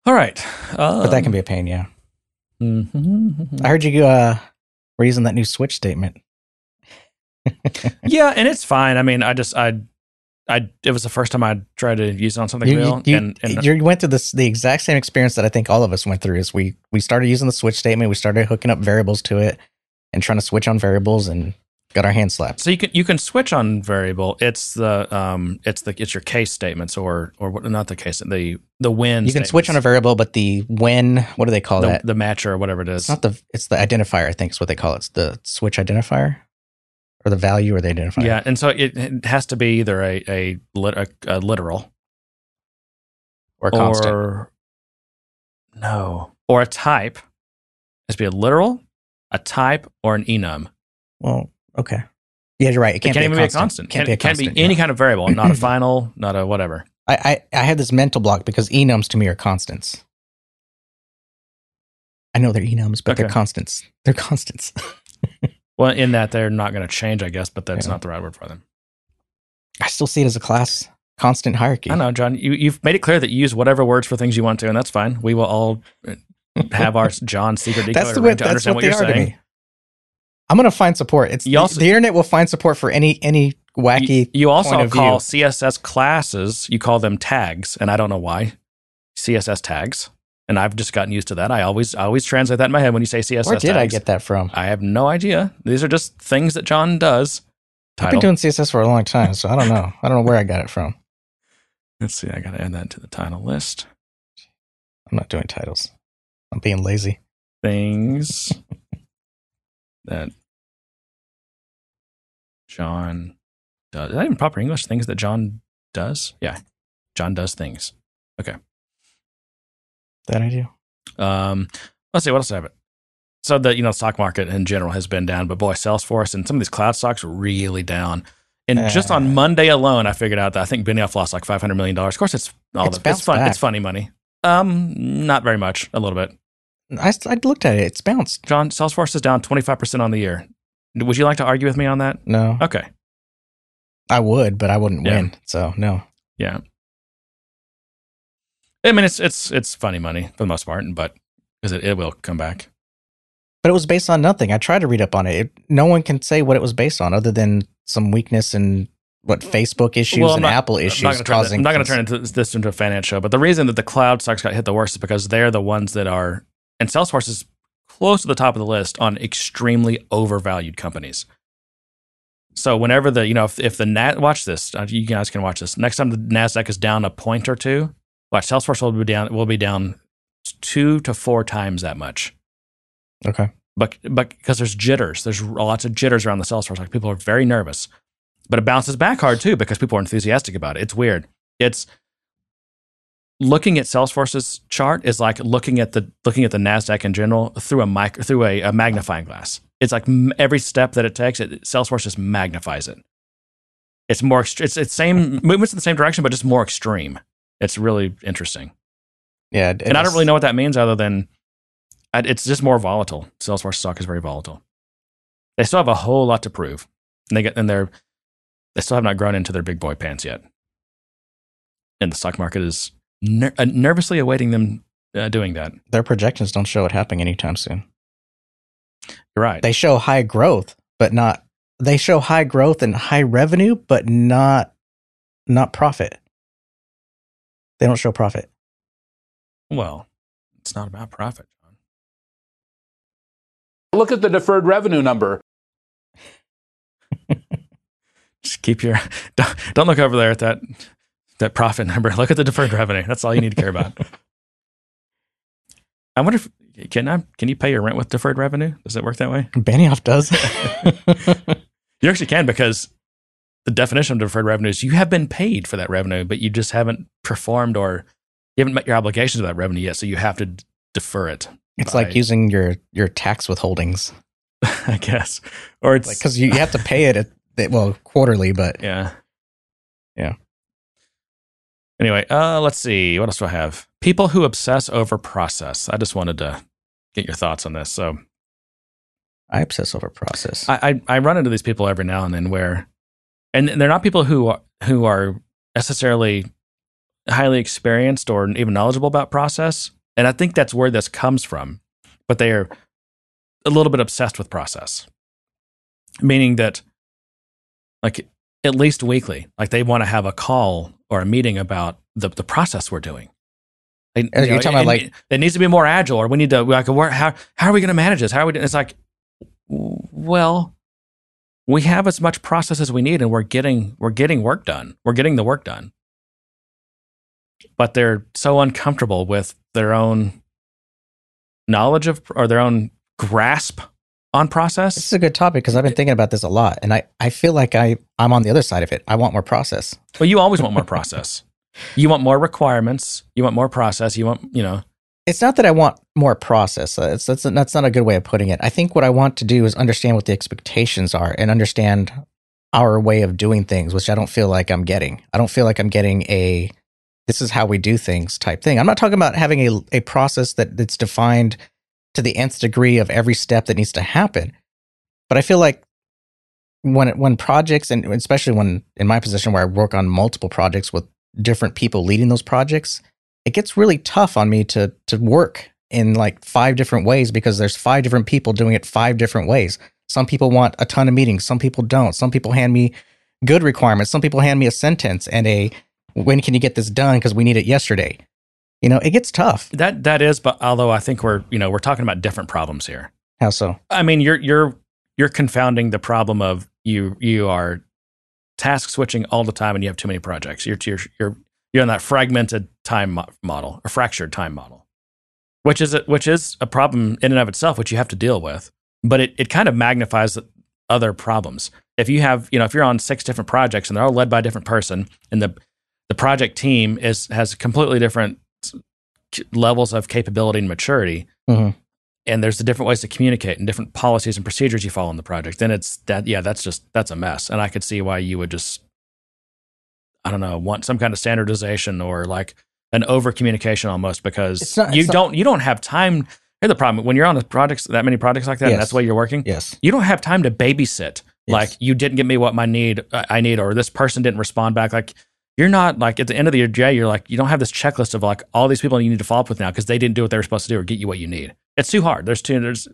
All right. But that can be a pain. Yeah. Mhm. I heard you uh, were using that new switch statement. yeah, and it's fine. I mean, I just I I it was the first time I tried to use it on something You, real, you, and, and you went through this the exact same experience that I think all of us went through. Is we we started using the switch statement, we started hooking up variables to it, and trying to switch on variables, and got our hands slapped. so you can you can switch on variable. It's the um it's the it's your case statements or or what not the case the the when You can switch on a variable, but the when what do they call the, that? the matcher or whatever it is. It's not the it's the identifier. I think is what they call it. It's the switch identifier, or the value or the identifier. yeah, and so it, it has to be either a a, lit, a, a literal or constant. or no or a type. It has to be a literal, a type, or an enum. well, okay. Yeah, you're right. It It can't, can't, be, even a be a constant. Can't, Can't, be a can't constant. be any yeah. kind of variable, not a final, not a whatever. I, I I had this mental block because enums to me are constants. I know they're enums, but they're constants. They're constants. Well, in that they're not going to change, I guess, but that's Yeah. not the right word for them. I still see it as a class constant hierarchy. I know, John. You, you've made it clear that you use whatever words for things you want to, and that's fine. We will all uh, have our John secret decoder that's the ring way, to understand what, what, you're saying. I'm gonna find support. It's the, also- the internet will find support for any any wacky. You, you also call view. CSS classes, you call them tags, and I don't know why. CSS tags. And I've just gotten used to that. I always I always translate that in my head when you say CSS Where did I get that from? I have no idea. These are just things that John does. I've been doing CSS for a long time, so I don't know. I don't know where I got it from. Let's see. I got to add that to the title list. I'm not doing titles. I'm being lazy. Things that John does. Is that even proper English? Things that John does? Yeah. John does things. Okay. That I do. Um, let's see. What else do I have? It. So the you know stock market in general has been down, but boy, Salesforce and some of these cloud stocks are really down. And just Uh. on Monday alone, I figured out that I think Benioff lost like five hundred million dollars. Of course, it's all It's the, it's fun. back. It's funny money. Um, not very much. A little bit. I, I looked at it. It's bounced. John, Salesforce is down twenty five percent on the year. Would you like to argue with me on that? No, Okay. I would, but I wouldn't Yeah. win. So no. Yeah. I mean, it's it's it's funny money for the most part, but because it, it will come back. But it was based on nothing. I tried to read up on it. it. No one can say what it was based on, other than some weakness in what Facebook issues Well, and not- Apple I'm issues gonna causing. I'm not going to turn into this, this into a finance show, but the reason that the cloud stocks got hit the worst is because they're the ones that are, and Salesforce is close to the top of the list on extremely overvalued companies. So whenever the, you know, if, if the Nat, watch this, uh, you guys can watch this. Next time the Nasdaq is down a point or two, watch Salesforce will be down, will be down two to four times that much. Okay. but but because there's jitters, there's lots of jitters around the Salesforce. Like people are very nervous, but it bounces back hard too because people are enthusiastic about it. It's weird. It's looking at Salesforce's chart is like looking at the looking at the Nasdaq in general through a mic through a, a magnifying glass. It's like m- every step that it takes, it, Salesforce just magnifies it. It's more it's it's same movements in the same direction, but just more extreme. It's really interesting Yeah. and I don't really know what that means other than it's just more volatile. Salesforce stock is very volatile. They still have a whole lot to prove, and they get and they're they still have not grown into their big boy pants yet. And the stock market is ner- uh, nervously awaiting them uh, doing that. Their projections don't show it happening anytime soon. You're right. They show high growth, but not. They show high growth and high revenue, but not not profit. They don't show profit. well, it's not about profit, John. Look at the deferred revenue number. Just keep your don't, don't look over there at that that profit number. Look at the deferred revenue. That's all you need to care about. I wonder if can I can you pay your rent with deferred revenue? Does it work that way? Benioff does. You actually can because the definition of deferred revenue is you have been paid for that revenue, but you just haven't performed or you haven't met your obligations of that revenue yet, so you have to d- defer it. it's by- like using your your tax withholdings I guess, or it's because you, you have to pay it at well quarterly, but yeah, Yeah. Anyway, uh, let's see. What else do I have? People who obsess over process. I just wanted to get your thoughts on this. So I obsess over process. I, I, I run into these people every now and then where, and they're not people who are, who are necessarily highly experienced or even knowledgeable about process. And I think that's where this comes from. But they are a little bit obsessed with process, meaning that, like, at least weekly, like they want to have a call or a meeting about the, the process we're doing. Are you know, talking about, it- like- it needs to be more agile, or we need to like, where, how how are we going to manage this? How are we? It's like, well, we have as much process as we need, and we're getting we're getting work done. We're getting the work done, but they're so uncomfortable with their own knowledge of or their own grasp on process? this is a good topic because I've been thinking about this a lot, and I, I feel like I I'm on the other side of it. I want more process. Well, you always want more process. You want more requirements. You want more process. You want you know. It's not that I want more process. Uh, It's, that's that's not a good way of putting it. I think what I want to do is understand what the expectations are and understand our way of doing things, which I don't feel like I'm getting. I don't feel like I'm getting a this is how we do things type thing. I'm not talking about having a a process that that's defined to the nth degree of every step that needs to happen. But I feel like when when projects and especially when in my position where I work on multiple projects with different people leading those projects, it gets really tough on me to to work in like five different ways because there's five different people doing it five different ways. Some people want a ton of meetings, some people don't. Some people hand me good requirements, some people hand me a sentence and a when can you get this done because we need it yesterday. You know, it gets tough. That that is, but although I think we're you know we're talking about different problems here. How so? I mean, you're you're you're confounding the problem of you you are task switching all the time, and you have too many projects. You're you're you're you're on that fragmented time mo- model, a fractured time model, which is a, which is a problem in and of itself, which you have to deal with. But it it kind of magnifies other problems. If you have you know if you're on six different projects and they're all led by a different person, and the the project team is has completely different levels of capability and maturity, Mhm. and there's the different ways to communicate and different policies and procedures you follow in the project, then it's that yeah, that's just that's a mess. And I could see why you would just I don't know, want some kind of standardization or like an over communication almost because It's not- you not- don't you don't have time. Here's the problem when you're on a projects that many projects like that, and that's the way you're working. Yes. You don't have time to babysit. Yes. Like you didn't give me what my need I need, or this person didn't respond back. Like you're not like at the end of the day, you're like you don't have this checklist of like all these people you need to follow up with now because they didn't do what they were supposed to do or get you what you need. It's too hard. There's too there's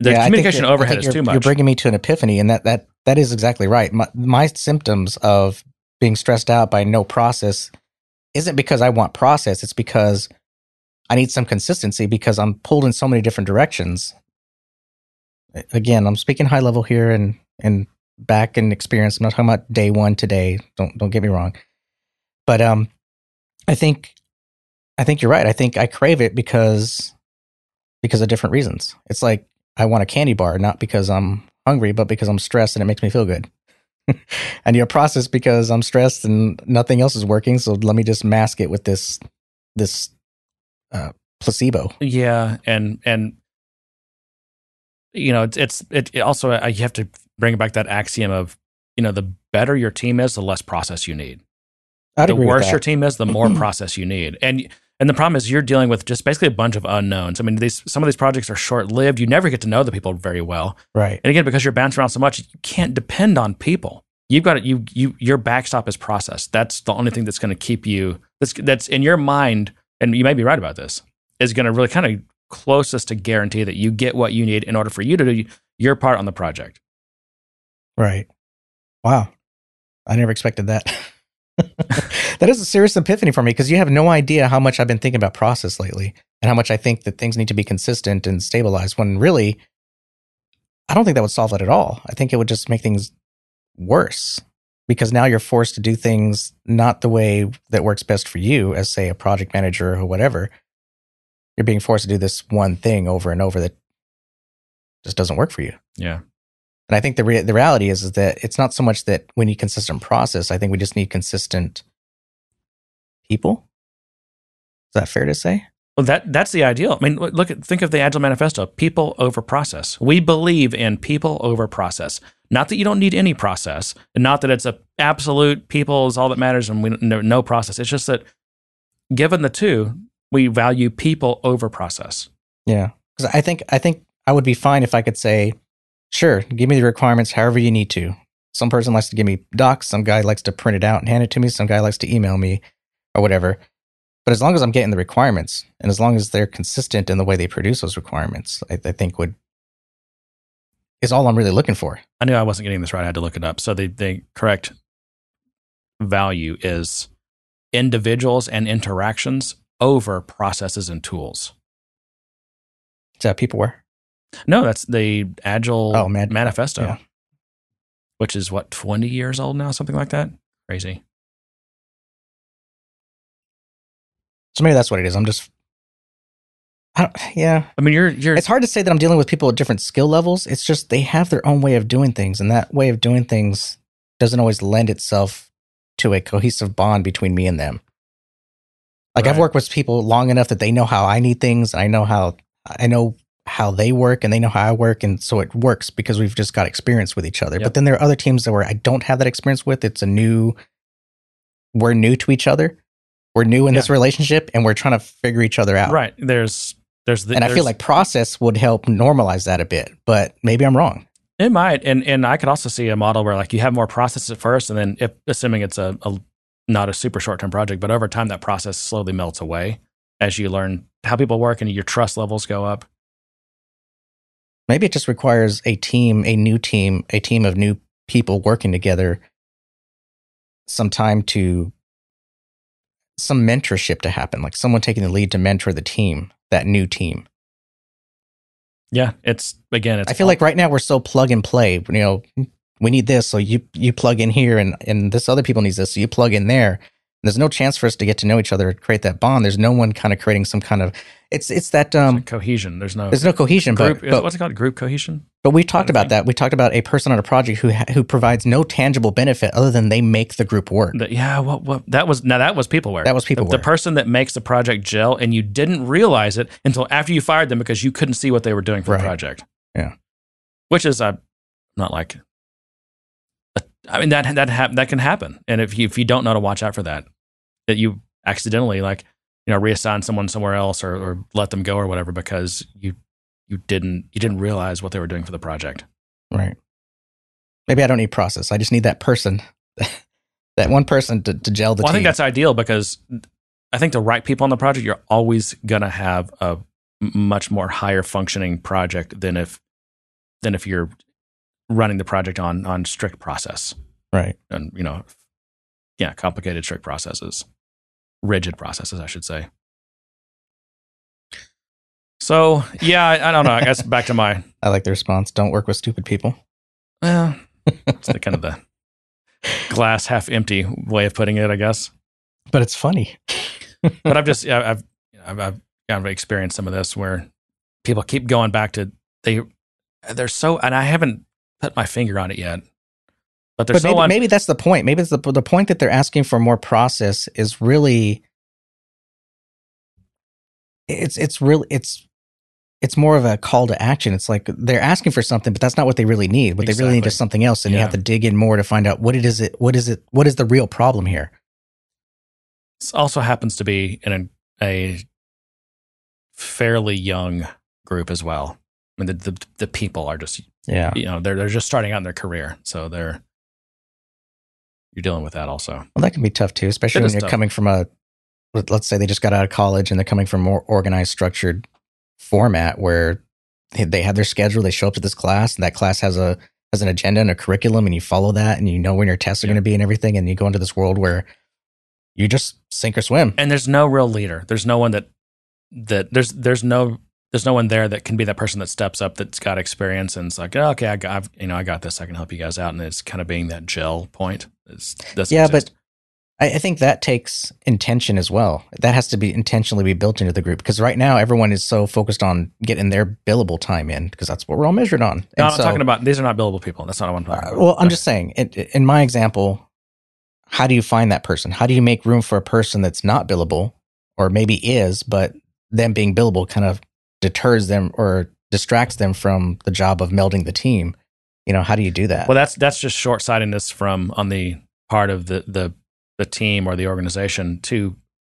the Yeah, communication overhead is too much. You're bringing me to an epiphany, and that that that is exactly right. My, my symptoms of being stressed out by no process isn't because I want process. It's because I need some consistency because I'm pulled in so many different directions. Again, I'm speaking high level here and and back in experience. I'm not talking about day one today. Don't don't get me wrong, but um, I think I think you're right. I think I crave it because because of different reasons. It's like I want a candy bar, not because I'm hungry, but because I'm stressed and it makes me feel good. I need a process because I'm stressed and nothing else is working. So let me just mask it with this this uh, placebo. Yeah, and and you know it's it's it, it also uh, you have to bring back that axiom of you know the better your team is, the less process you need. I'd the worse your team is, the more process you need. And and the problem is you're dealing with just basically a bunch of unknowns. I mean, these some of these projects are short lived. You never get to know the people very well. right. And again, because you're bouncing around so much, you can't depend on people. You've got to, you you your backstop is process. That's the only thing that's going to keep you that's that's in your mind, and you may be right about this, is going to really kind of closest to guarantee that you get what you need in order for you to do your part on the project. Right. Wow. I never expected that. that is a serious epiphany for me because you have no idea how much I've been thinking about process lately and how much I think that things need to be consistent and stabilized when really I don't think that would solve it at all. I think it would just make things worse because now you're forced to do things not the way that works best for you as say a project manager or whatever. You're being forced to do this one thing over and over that just doesn't work for you. Yeah. And I think the rea- the reality is, is that it's not so much that we need consistent process. I think we just need consistent people. Is that fair to say? Well, that that's the ideal. I mean, look- look at think of the Agile Manifesto: people over process. We believe in people over process. Not that you don't need any process, and not that it's a absolute people is all that matters, and we no, no process. It's just that given the two, we value people over process. Yeah, because I think I think I would be fine if I could say, sure, give me the requirements however you need to. Some person likes to give me docs. Some guy likes to print it out and hand it to me. Some guy likes to email me or whatever. But as long as I'm getting the requirements and as long as they're consistent in the way they produce those requirements, I, I think would is all I'm really looking for. I knew I wasn't getting this right. I had to look it up. So the the correct value is individuals and interactions over processes and tools. Is that people were? No, that's the Agile Oh, man- Manifesto, yeah. which is what twenty years old now, something like that. Crazy. So maybe that's what it is. I'm just, I don't, yeah. I mean, you're you're It's hard to say that I'm dealing with people at different skill levels. It's just they have their own way of doing things, and that way of doing things doesn't always lend itself to a cohesive bond between me and them. Like I've worked with people long enough that they know how I need things, and I know how I know how they work, and they know how I work, and so it works because we've just got experience with each other. Yep. But then there are other teams that where I don't have that experience with. It's a new, we're new to each other. We're new in this relationship, and we're trying to figure each other out. right. There's there's the, and I feel like process would help normalize that a bit, but maybe I'm wrong. it might, and and I could also see a model where like you have more process at first, and then if assuming it's a, a not a super short term project, but over time that process slowly melts away as you learn how people work and your trust levels go up. Maybe it just requires a team, a new team, a team of new people working together, some time to, some mentorship to happen, like someone taking the lead to mentor the team, that new team. Yeah, it's again, it's I feel like right now we're so plug and play. You know, we need this, so you you plug in here, and and this other people needs this, so you plug in there. There's no chance for us to get to know each other, create that bond. There's no one kind of creating some kind of. It's it's that um. no cohesion. There's no There's no cohesion, group. but, but what's it called? Group cohesion. But we talked about that. We talked about a person on a project who who provides no tangible benefit other than they make the group work. That- yeah, what, what that was now that was peopleware. That was the, peopleware. the person that makes the project gel, and you didn't realize it until after you fired them because you couldn't see what they were doing for Right. the project. Yeah. which is uh, not like. I mean that that hap- that can happen, and if you if you don't know to watch out for that, that you accidentally like you know reassign someone somewhere else or, or let them go or whatever because you you didn't you didn't realize what they were doing for the project. Right. Maybe I don't need process. I just need that person, that one person to, to gel the well, I think that's ideal because I think the right people on the project, you're always gonna have a much more higher functioning project than if than if you're running the project on on strict process right. and you know, yeah, complicated strict processes, rigid processes, I should say. So yeah, I, I don't know. I guess back to my I like the response. Don't work with stupid people. well, it's the kind of the glass half empty way of putting it, I guess. But it's funny. but I've just yeah, I've I've, I've kind of experienced some of this where people keep going back to they they're so and I haven't put my finger on it yet, but they're But so maybe, un- maybe that's the point. Maybe it's the the point that they're asking for more process is really it's it's really it's it's more of a call to action. It's like they're asking for something, but that's not what they really need. What they really need is something else, and you have to dig in more to find out what it is. It what is it? What is the real problem here? This also happens to be in a, a fairly young group as well. I mean, the, the the people are just Yeah, you know they're they're just starting out in their career, so they're you're dealing with that also. well, that can be tough too, especially It when you're tough. coming from a let- let's say they just got out of college and they're coming from a more organized, structured format where they- they have their schedule. They show up to this class, and that class has a has an agenda and a curriculum, and you follow that, and you know when your tests are Yeah. going to be and everything, and you go into this world where you just sink or swim. and there's no real leader. There's no one that that there's there's no there's no one there that can be that person that steps up that's got experience and it's like oh, okay I got I've, you know I got this I can help you guys out and it's kind of being that gel point. It's, doesn't Yeah, but I, I think that takes intention as well. That has to be intentionally be built into the group because right now everyone is so focused on getting their billable time in because that's what we're all measured on. no, And I'm so- not talking about these are not billable people. That's not what I'm talking Uh, about. well, I'm just saying, in, in my example, how do you find that person? How do you make room for a person that's not billable or maybe is, but them being billable kind of deters them or distracts them from the job of melding the team? You know, how do you do that? Well, that's that's just short sightedness from on the part of the the the team or the organization to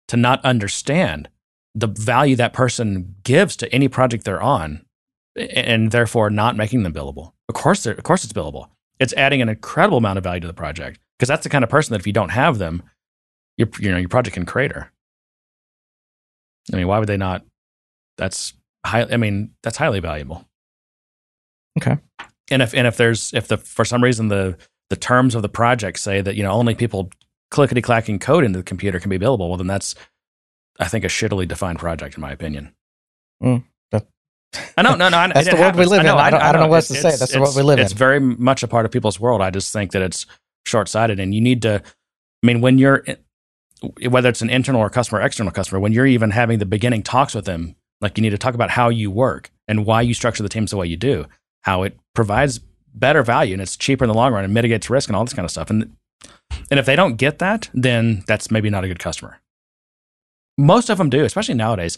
to not understand the value that person gives to any project they're on, and therefore not making them billable. Of course, of course, it's billable. It's adding an incredible amount of value to the project because that's the kind of person that if you don't have them, your you know your project can crater. I mean, why would they not? That's high. I mean, that's highly valuable. Okay. And if and if there's if the for some reason the the terms of the project say that you know only people clickety clacking code into the computer can be billable, well then that's I think a shittily defined project in my opinion. Mm, that- I know, no, no. I, That's the world we happens. live in. I don't- I don't know what else to say. That's the world we live It's in. It's very much a part of people's world. I just think that it's short sighted, and you need to. I mean, when you're whether it's an internal or customer, or external customer, when you're even having the beginning talks with them, like you need to talk about how you work and why you structure the teams the way you do, how it provides better value and it's cheaper in the long run and mitigates risk and all this kind of stuff. And and if they don't get that, then that's maybe not a good customer. Most of them do, especially nowadays.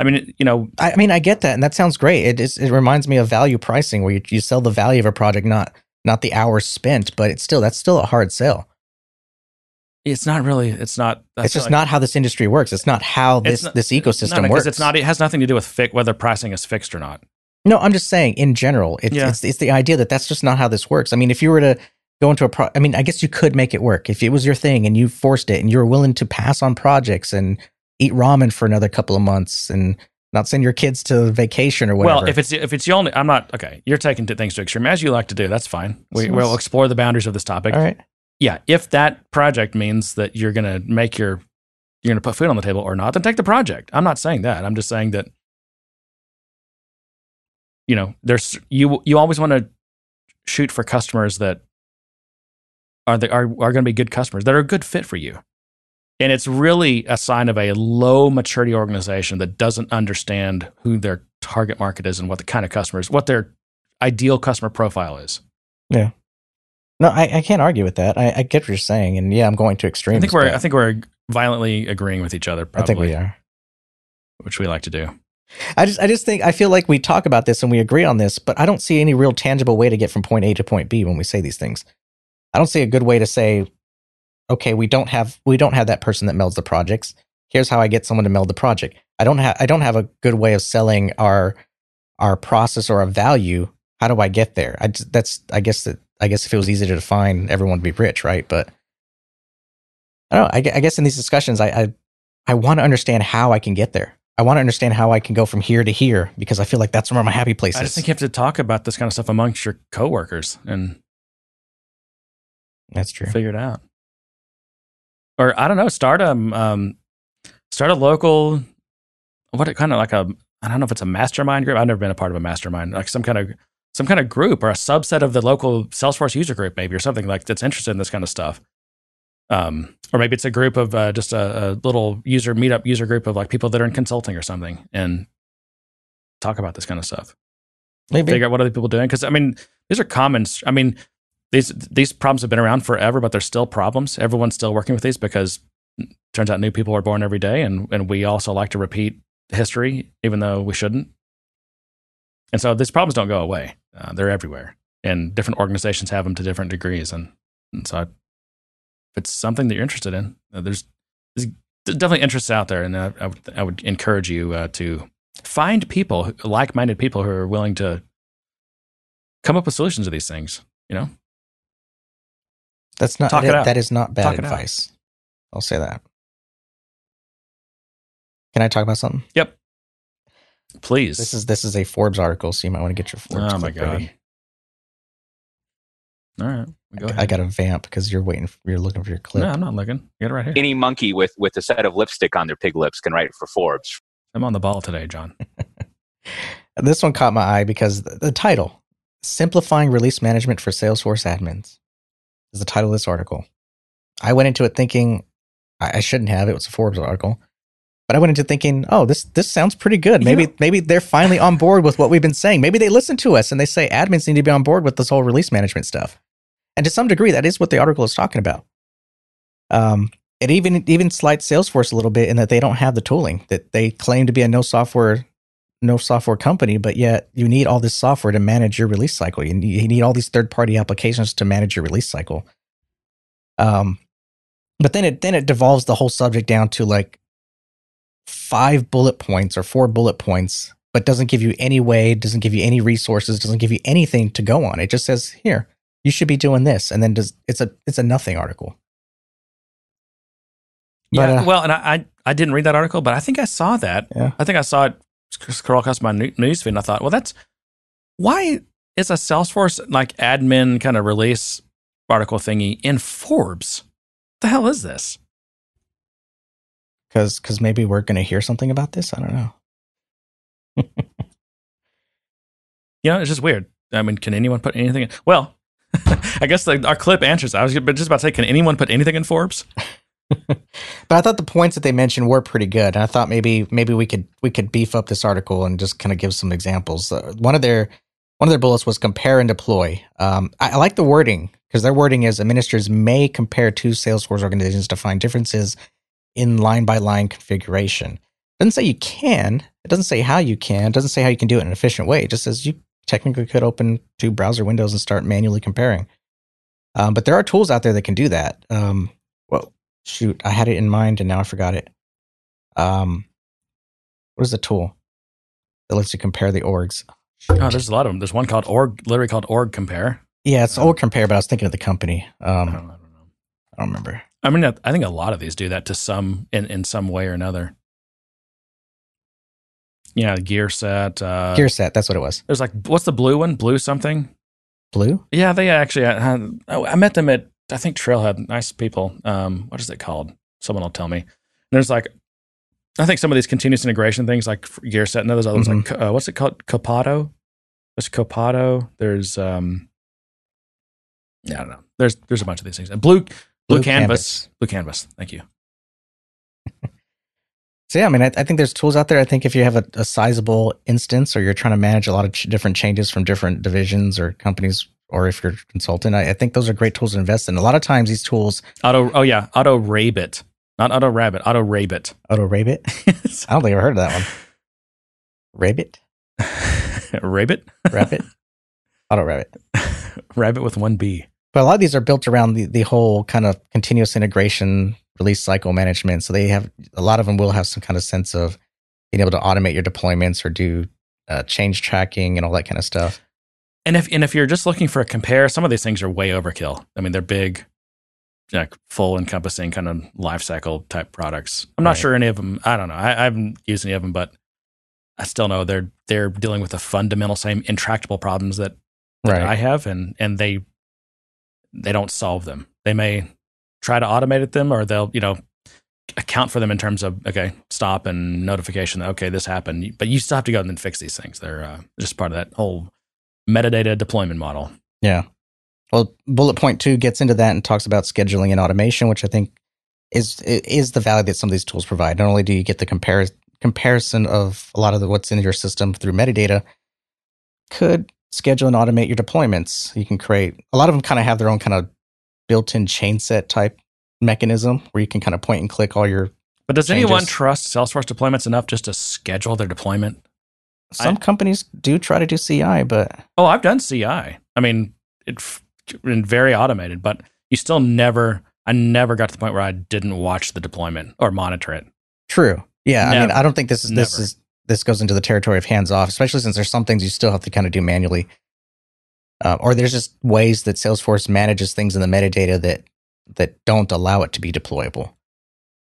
I mean, you know, I mean, I get that, and that sounds great. It is, it reminds me of value pricing, where you, you sell the value of a project, not not the hours spent, but it's still that's still a hard sell. it's not really. It's not. It's just like- not how this industry works. It's not how this not- this ecosystem no, works. it's not. It has nothing to do with fi- whether pricing is fixed or not. No, I'm just saying in general. It's Yeah. it's it's the idea that that's just not how this works. I mean, if you were to go into a pro, I mean, I guess you could make it work if it was your thing and you forced it and you were willing to pass on projects and eat ramen for another couple of months and not send your kids to vacation or whatever. Well, if it's if it's the only, I'm not okay. You're taking things to extreme as you like to do. That's fine. We, So we'll explore the boundaries of this topic. all right, Yeah, if that project means that you're going to make your you're going to put food on the table or not, then take the project. I'm not saying that. I'm just saying that you know, there's you you always want to shoot for customers that are the, are are going to be good customers that are a good fit for you. And it's really a sign of a low maturity organization that doesn't understand who their target market is and what the kind of customers, what their ideal customer profile is. Yeah. No, I, I can't argue with that. I, I get what you're saying, and yeah, I'm going to extremes. I think we're I think we're violently agreeing with each other. I Probably, think we are. which we like to do. I just I just think I feel like we talk about this and we agree on this, but I don't see any real tangible way to get from point A to point B when we say these things. I don't see a good way to say, okay, we don't have we don't have that person that melds the projects. Here's how I get someone to meld the project. I don't have I don't have a good way of selling our our process or our value. How do I get there? I just, that's I guess that I guess if it was easy to define, everyone would be rich, right? But I don't know. I, I guess in these discussions, I I, I want to understand how I can get there. I want to understand how I can go from here to here because I feel like that's where my happy place I just think you have to talk about this kind of stuff amongst your coworkers and that's true. figure it out. Or I don't know, start a um, start a local what kind of like a I don't know if it's a mastermind group. I've never been a part of a mastermind, like some kind of some kind of group or a subset of the local Salesforce user group, maybe or something like that's interested in this kind of stuff. Um, or maybe it's a group of uh, just a, a little user meetup user group of like people that are in consulting or something, and talk about this kind of stuff Maybe. figure out what other people are doing because I mean these are common. I mean these these problems have been around forever, but they're still problems. Everyone's still working with these because it turns out new people are born every day, and and we also like to repeat history even though we shouldn't. And so these problems don't go away; uh, they're everywhere, and different organizations have them to different degrees. And, and so, if it's something that you're interested in, uh, there's, there's definitely interests out there, and I, I would I would encourage you uh, to find people, like-minded people who are willing to come up with solutions to these things. You know, That's not that, that is not bad Talk advice. I'll say that. Can I talk about something? Yep. Please. This is this is a Forbes article, so you might want to get your Forbes. oh my god. ready. All right, go ahead. I got a vamp because you're waiting. For, You're looking for your clip. No, I'm not looking. You got it right here. Any monkey with with a set of lipstick on their pig lips can write for Forbes. I'm on the ball today, John. This one caught my eye because the, the title, Simplifying Release Management for Salesforce Admins, is the title of this article. I went into it thinking I, I shouldn't have. It was a Forbes article. But I went into thinking, oh, this this sounds pretty good. Maybe Yeah. maybe they're finally on board with what we've been saying. Maybe they listen to us and they say admins need to be on board with this whole release management stuff. And to some degree, that is what the article is talking about. Um, it even even slights Salesforce a little bit in that they don't have the tooling that they claim to be a no software no software company, but yet you need all this software to manage your release cycle. You need, you need all these third party applications to manage your release cycle. Um, but then it then it devolves the whole subject down to like five bullet points or four bullet points, but doesn't give you any way, doesn't give you any resources, doesn't give you anything to go on. It just says here you should be doing this, and then does it's a it's a nothing article. But, yeah, uh, well, and I, I I didn't read that article, but I think I saw that. Yeah. I think I saw it sc- scroll across my new- newsfeed, and I thought, well, that's why is a Salesforce like admin kind of release article thingy in Forbes? the hell is this? because because maybe we're going to hear something about this. I don't know. You know, it's just weird. I mean, can anyone put anything in? Well, I guess like our clip answers. I was just about to say, can anyone put anything in Forbes? But I thought the points that they mentioned were pretty good, and I thought maybe maybe we could we could beef up this article and just kind of give some examples. Uh, one of their one of their bullets was compare and deploy. Um, I, I like the wording because their wording is administrators may compare two Salesforce organizations to find differences in line by line configuration. It doesn't say you can. It doesn't say how you can. It doesn't say how you can do it in an efficient way. It just says you technically could open two browser windows and start manually comparing. Um, but there are tools out there that can do that. Um, well, shoot, I had it in mind and now I forgot it. Um, what is the tool that lets you compare the orgs? Oh, there's a lot of them. There's one called org, literally called org compare. Yeah, it's org compare, but I was thinking of the company. I Um, don't, I don't know. I don't remember. I mean, I think a lot of these do that to some in, in some way or another. Yeah, Gearset. Uh, Gear set, that's what it was. There's like, what's the blue one? Blue something? Blue? Yeah, they actually. Had, oh, I met them at I think Trailhead. Nice people. Um, what is it called? Someone will tell me. And there's like, I think some of these continuous integration things like Gearset and others. Others like uh, what's it called? Copado. There's Copado. There's um, yeah, I don't know. There's there's a bunch of these things. And blue blue, Blue canvas. Blue canvas. Thank you. So yeah, I mean, I, I think there's tools out there. I think if you have a, a sizable instance or you're trying to manage a lot of ch- different changes from different divisions or companies, or if you're a consultant, I, I think those are great tools to invest in. A lot of times these tools, Auto. Oh yeah, Auto Rabbit, not Auto Rabbit. Auto Rabbit. Auto Rabbit. I don't think I've heard of that one. Rabbit, Rabbit. Rabbit, Auto Rabbit. Rabbit with one B. But a lot of these are built around the, the whole kind of continuous integration, release cycle management. So they have a lot of them will have some kind of sense of being able to automate your deployments or do uh, change tracking and all that kind of stuff. And if and if you're just looking for a compare, some of these things are way overkill. I mean, they're big, like full encompassing kind of lifecycle type products. I'm not Right. sure any of them. I don't know. I, I haven't used any of them, but I still know they're they're dealing with the fundamental same intractable problems that, that I have, and and they they don't solve them. They may try to automate them, or they'll you know account for them in terms of okay, stop and notification. Okay, this happened, but you still have to go and then fix these things. They're uh, just part of that whole metadata deployment model. Yeah. Well, bullet point two gets into that and talks about scheduling and automation, which I think is is the value that some of these tools provide. Not only do you get the compar- comparison of a lot of the, what's in your system through metadata, could schedule and automate your deployments. You can create a lot of them kind of have their own kind of built-in change set type mechanism where you can kind of point and click all your. But does anyone trust Salesforce deployments enough just to schedule their deployment? Some companies do try to do CI, but Oh, I've done CI. I mean, it's been very automated, but you still never. I never got to the point where I didn't watch the deployment or monitor it. True. Yeah, I mean, I don't think this is this Never. is this goes into the territory of hands off, especially since there's some things you still have to kind of do manually, uh, or there's just ways that Salesforce manages things in the metadata that that don't allow it to be deployable.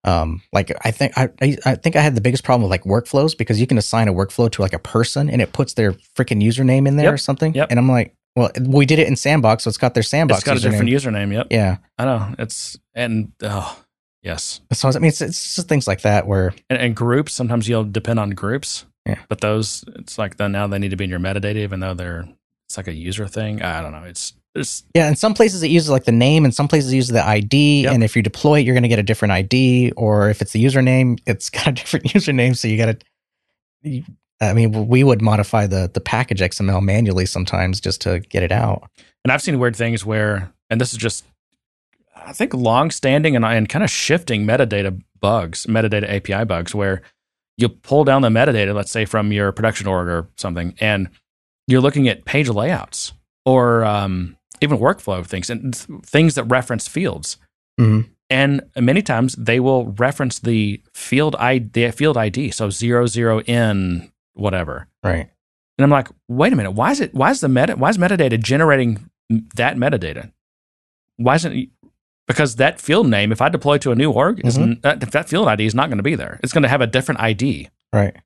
Um, like I think I, I think I had the biggest problem with like workflows because you can assign a workflow to like a person and it puts their freaking username in there Yep. or something, Yep. and I'm like, well, we did it in Sandbox, so it's got their Sandbox. it's got a different username. Yep. Yeah, I know. It's and oh yes. so I mean, it's, it's just things like that where And, and groups. Sometimes you'll depend on groups. Yeah. But those, it's like then now they need to be in your metadata, even though they're it's like a user thing. I don't know. It's it's Yeah, in some places it uses like the name, and some places it uses the ID. Yep. And if you deploy it, you're going to get a different ID. Or if it's the username, it's got a different username. So you got to. I mean, we would modify the the package XML manually sometimes just to get it out. And I've seen weird things where, and this is just, I think, long-standing and, and kind of shifting metadata bugs, metadata API bugs, where you pull down the metadata, let's say from your production org or something, and you're looking at page layouts or um, even workflow things and th- things that reference fields. Mhm. And many times they will reference the field ID, the field ID, so zero zero in whatever. Right. And I'm like, wait a minute, why is it why is the meta why is metadata generating that metadata? Why isn't it, because that field name, if I deploy to a new org, is Mhm. n- that, that field ID is not going to be there. It's going to have a different ID. Right.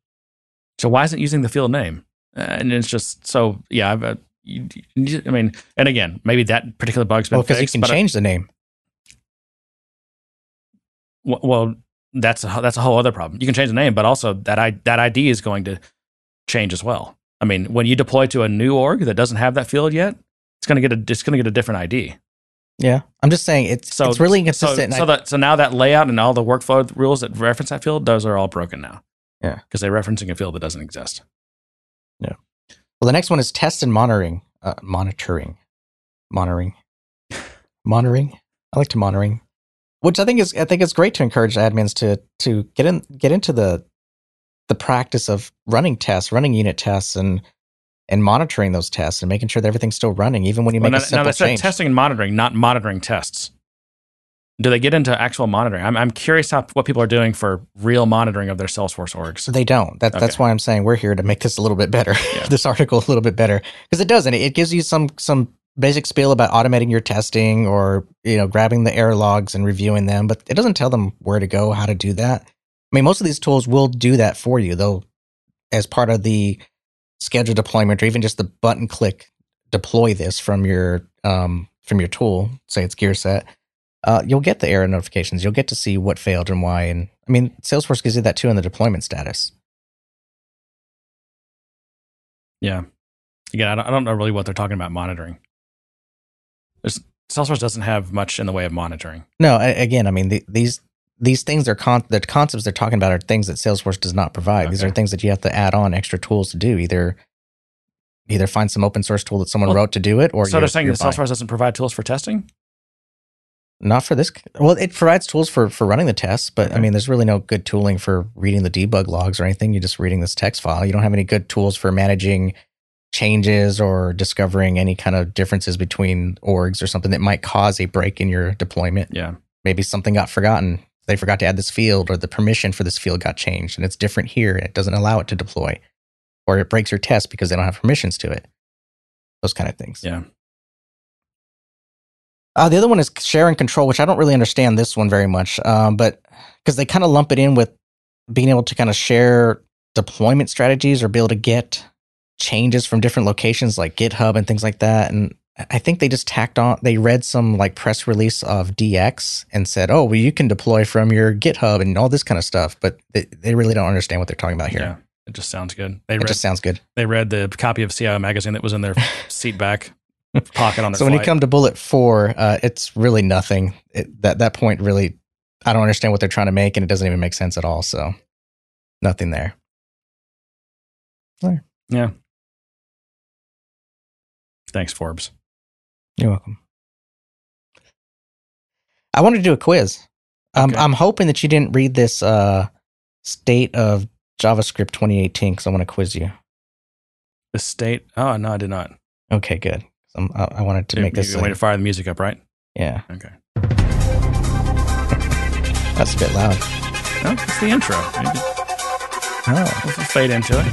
So why isn't using the field name? Uh, and it's just so yeah. I've, uh, you, you- I mean, and again, maybe that particular bug's been Well, because you can change the name. w- well, that's a, that's a whole other problem. You can change the name, but also that I, that ID is going to change as well. I mean, when you deploy to a new org that doesn't have that field yet, it's going to get a it's going to get a different ID. Yeah, I'm just saying it's So it's really inconsistent. so I- that so now that layout and all the workflow rules that reference that field, those are all broken now. Yeah. because they're referencing a field that doesn't exist. Well, the next one is test and monitoring. Uh, monitoring, monitoring, monitoring. I like to monitoring, which I think is I think it's great to encourage admins to to get in get into the the practice of running tests, running unit tests, and and monitoring those tests and making sure that everything's still running, even when you Well, make now, a simple now said change. testing and monitoring, not monitoring tests. Do they get into actual monitoring? I'm, I'm curious how what people are doing for real monitoring of their Salesforce orgs. They don't. That, That's why I'm saying we're here to make this a little bit better. Yeah. this article a little bit better because it doesn't. It gives you some some basic spiel about automating your testing or you know grabbing the error logs and reviewing them, but it doesn't tell them where to go, how to do that. I mean, most of these tools will do that for you, though, as part of the schedule deployment or even just the button click deploy this from your um, from your tool. Say it's Gearset. Uh, you'll get the error notifications. You'll get to see what failed and why. And I mean, Salesforce gives you that too in the deployment status. Yeah. Again, I don't, I don't know really what they're talking about monitoring. There's, Salesforce doesn't have much in the way of monitoring. No, again, I mean the, these these things they're con- the concepts they're talking about are things that Salesforce does not provide. These are things that you have to add on extra tools to do. Either either find some open source tool that someone Well, wrote to do it, or so you're- they're saying that. Salesforce doesn't provide tools for testing. Not for this. Well, it provides tools for for running the tests, but I mean, there's really no good tooling for reading the debug logs or anything. You're just reading this text file. You don't have any good tools for managing changes or discovering any kind of differences between orgs or something that might cause a break in your deployment. Yeah, Maybe something got forgotten. They forgot to add this field, or the permission for this field got changed, and it's different here, and it doesn't allow it to deploy, or it breaks your test because they don't have permissions to it. Those kind of things. yeah. Uh, the other one is share and control, which I don't really understand this one very much, um, but because they kind of lump it in with being able to kind of share deployment strategies or be able to get changes from different locations like GitHub and things like that. And I think they just tacked on, they read some like press release of DX and said, oh, well, you can deploy from your GitHub and all this kind of stuff. But they, they really don't understand what they're talking about here. Yeah, it just sounds good. They It read just sounds good. they read the copy of CIO magazine that was in their seat back pocket on their So when you come to bullet four, uh, it's really nothing. It, that that point really, I don't understand what they're trying to make, and it doesn't even make sense at all. So nothing there. yeah. Thanks, Forbes. You're welcome. I wanted to do a quiz. Um, Okay. I'm hoping that you didn't read this uh, state of JavaScript 2018 because I want to quiz you. The state. Oh no, I did not. Okay, good. Um, I, I wanted to You- make this. A- way to fire the music up, right? yeah, Okay. that's a bit loud. No, it's the intro. You just Oh, fade into it.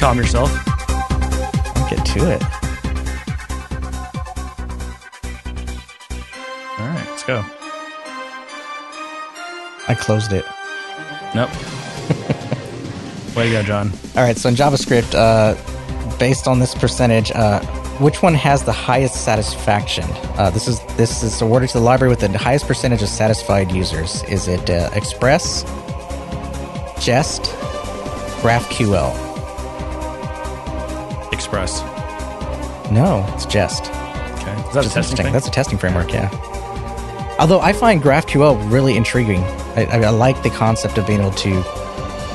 Calm yourself. I'll get to it. All right, let's go. I closed it. Nope. Way to go, John. All right, so in JavaScript, uh, based on this percentage, uh, which one has the highest satisfaction? Uh, this is this is awarded to the library with the highest percentage of satisfied users. Is it uh, Express, Jest, GraphQL? Express. No, it's Jest. Okay. Is that a testing thing? That's a testing framework, yeah. Although I find GraphQL really intriguing. I, I, I like the concept of being able to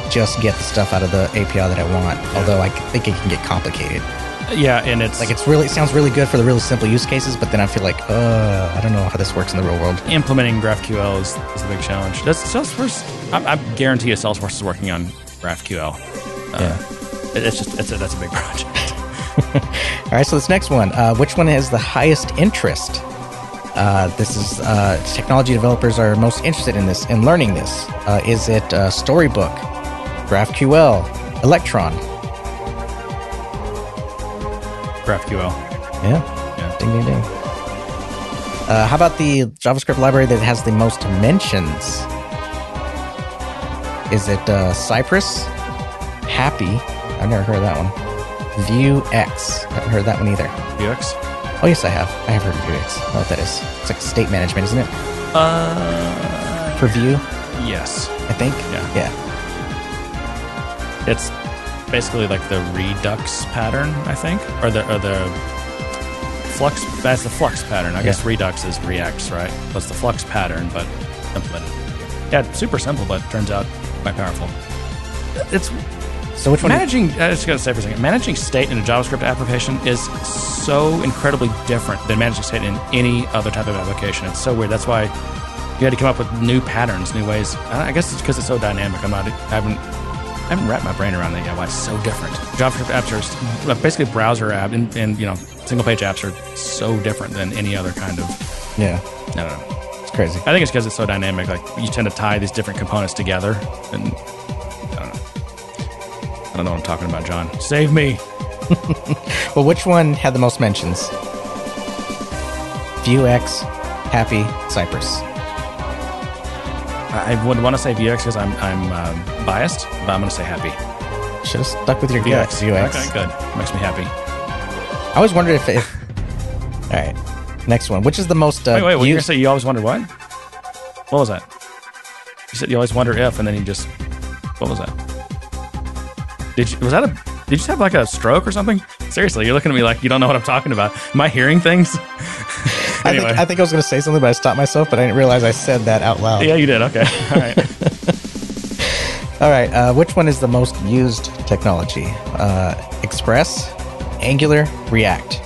just get the stuff out of the API that I want. Although I think it can get complicated. Yeah, and it's Like it's really it sounds really good for the really simple use cases, but then I feel like, uh, I don't know how this works in the real world. implementing GraphQL is, is a big challenge. That's Salesforce? I, I guarantee you, Salesforce is working on GraphQL. Uh, Yeah. it- it's just it's a, that's a big project. All right, so this next one, uh, which one has the highest interest? Uh, this is uh, technology developers are most interested in this in learning this. Uh, is it uh, Storybook, GraphQL, Electron? GraphQL. Yeah, Yeah. ding ding ding. Uh, how about the JavaScript library that has the most mentions? Is it uh, Cypress, Hapi? I've never heard of that one. Vuex. I haven't heard that one either. Vuex. Oh yes, I have. I have heard of Vuex. I know what that is. It's like state management, isn't it? Uh, For Vue, yes. I think. Yeah. Yeah. It's basically like the Redux pattern, I think, or the or the Flux. That's the Flux pattern. I guess Redux is React, right? That's the Flux pattern, but implemented. Yeah, super simple, but turns out quite powerful. It's So which one? managing. I just got to say for a second, managing state in a JavaScript application is so incredibly different than managing state in any other type of application. It's so weird. That's why you had to come up with new patterns, new ways. I I guess it's because it's so dynamic. I'm not. I haven't. I haven't wrapped my brain around that yet. Why it's so different. JavaScript apps are uh, basically browser app and, and you know single page apps are so different than any other kind of. yeah, I don't know. it's crazy. I think it's because it's so dynamic. Like you tend to tie these different components together, and I don't know. I don't know what I'm talking about, John. Save me. Well, which one had the most mentions? Vuex, Hapi, Cypress. I would want to say Vuex because I'm I'm um, biased, but I'm going to say happy. Should have stuck with your gut. Vuex. Okay, good. Makes me happy. I always wondered if. if all right, next one. Which is the most? Uh, wait, wait. You used- say? You always wonder what? What was that? You said you always wonder if, and then you just. What was that? Did you? Was that a? Did you just have like a stroke or something? Seriously, you're looking at me like you don't know what I'm talking about. Am I hearing things? I think I think I was going to say something, but I stopped myself. But I didn't realize I said that out loud. Yeah, you did. Okay. All right. All right. Uh, which one is the most used technology? Uh, Express, Angular, React.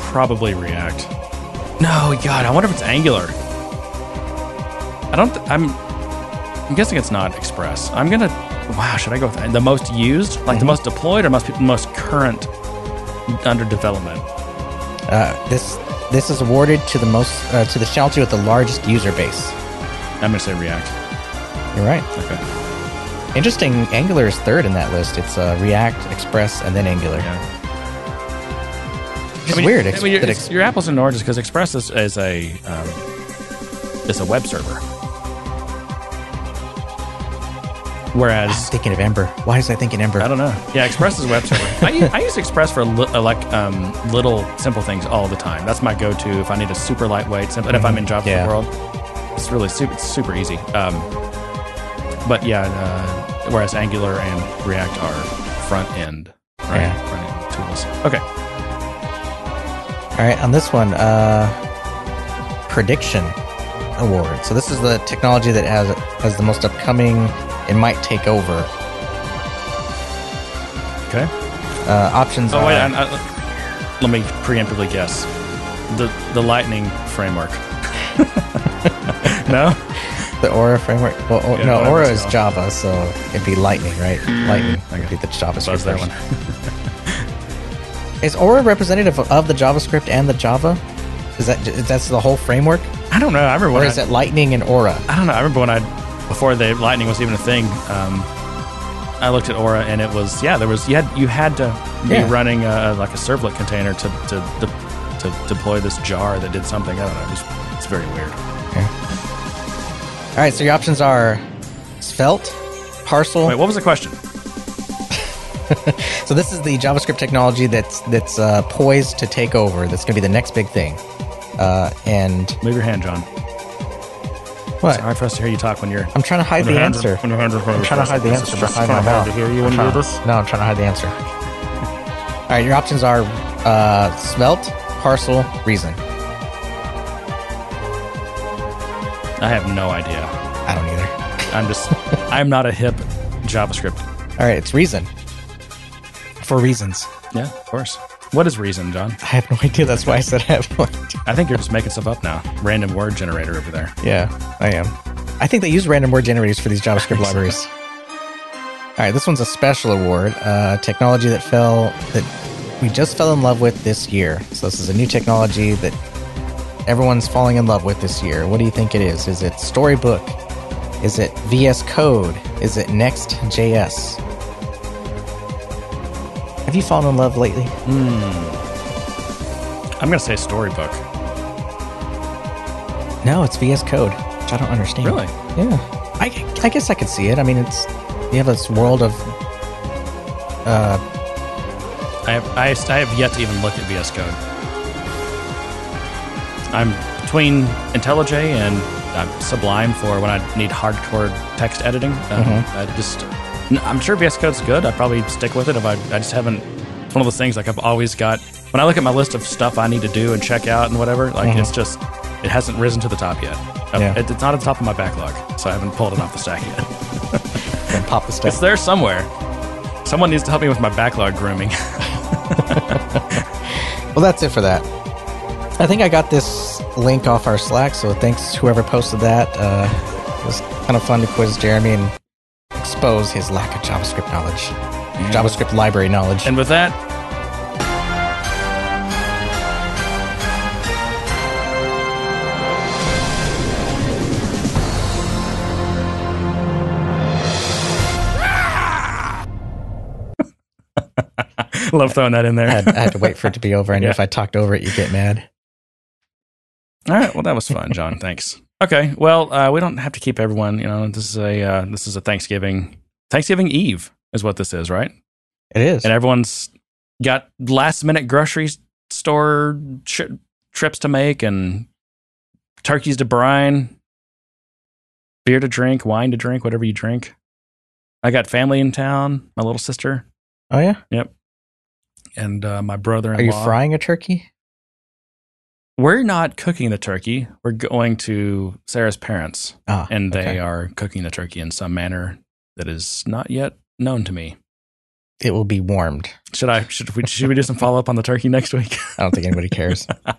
Probably React. No, God, I wonder if it's Angular. I don't. Th- I'm. I'm guessing it's not Express. I'm gonna. Wow, should I go with the most used, like the most deployed, or most most current under development? Uh, this this is awarded to the most uh, to the technology with the largest user base. I'm gonna say React. You're right. Okay. Interesting. Angular is third in that list. It's uh, React, Express, and then Angular. Yeah. Is I mean, weird. I mean, it's- ex- your apples and oranges because Express is, is a um, is a web server, whereas thinking of Ember. Why is I thinking Ember? I don't know. Yeah, Express is web server. I use, I use Express for li- uh, like um, little simple things all the time. That's my go-to if I need a super lightweight. Simple, and if I'm in JavaScript Yeah. world, it's really super. It's super easy. Um, but yeah, uh, whereas Angular and React are front end, right? Yeah. Front end tools. Okay. All right, on this one, uh, prediction award. So this is the technology that has has the most upcoming. It might take over. Okay. Uh, options Oh are wait, I, I, let me preemptively guess. The the Lightning framework. no. the Aura framework. Well, oh, Yeah, no, Aura is. Java, so it'd be Lightning, right? Lightning would be the JavaScript Buzz that version. one. Is Aura representative of the JavaScript and the Java? Is that that's the whole framework, I don't know. I remember or when is I, it Lightning and Aura? I don't know. I remember when I before the Lightning was even a thing. Um, I looked at Aura and it was yeah. There was you had you had to be Yeah. running a, like a servlet container to to, to to deploy this jar that did something. I don't know. It was, it's very weird. All right, so your options are Svelte, Parcel. Wait, what was the question? So this is the JavaScript technology that's that's uh, poised to take over. That's going to be the next big thing. Uh, and Move your hand, John. What? It's hard for us to hear you talk when you're. I'm trying to hide the answer. When your hands are I'm trying to hide the answer behind my mouth. To hear you when you do this. No, I'm trying to hide the answer. All right, your options are uh, Svelte, Parcel, Reason. I have no idea. I don't either. I'm just. I'm not a hip JavaScript. All right, it's Reason. For reasons. Yeah, of course. What is reason, John? I have no idea. That's why I said I have no idea. I think you're just making stuff up now. Random word generator over there. Yeah, I am. I think they use random word generators for these JavaScript libraries. All right, this one's a special award, uh, technology that fell that we just fell in love with this year. So this is a new technology that everyone's falling in love with this year. What do you think it is? Is it Storybook? Is it VS Code? Is it Next.js? Have you fallen in love lately? I'm going to say storybook. No, it's VS Code, which I don't understand. Really? Yeah. I, I guess I could see it. I mean, it's you have this world of uh, I have, I, I have yet to even look at VS Code. I'm between IntelliJ and uh, Sublime for when I need hardcore text editing. Um, I just, I'm sure VS Code's good. I'd probably stick with it if I, I just haven't. It's one of those things like I've always got. When I look at my list of stuff I need to do and check out and whatever, like it's just, it hasn't risen to the top yet. Uh, Yeah. it- it's not at the top of my backlog, so I haven't pulled it off the stack yet. and pop the stack. It's there somewhere. Someone needs to help me with my backlog grooming. Well, that's it for that. I think I got this link off our Slack, so thanks whoever posted that. Uh, it was kind of fun to quiz Jeremy and expose his lack of JavaScript knowledge, mm. JavaScript library knowledge. And with that, love throwing that in there. I had, I had to wait for it to be over. I knew Yeah. if I talked over it, you'd get mad. All right, well that was fun, John. Thanks. Okay, well uh, we don't have to keep everyone. You know, this is a uh, this is a Thanksgiving Thanksgiving Eve is what this is, right? It is. and everyone's got last minute grocery store tri- trips to make and turkeys to brine, beer to drink, wine to drink, whatever you drink. I got family in town, my little sister. oh, yeah? Yep. And uh, my brother-in-law. Are you frying a turkey? We're not cooking the turkey. We're going to Sarah's parents, Ah, and they okay. are cooking the turkey in some manner that is not yet known to me. It will be warmed. Should I? Should we? Should we do some follow up on the turkey next week? I don't think anybody cares. I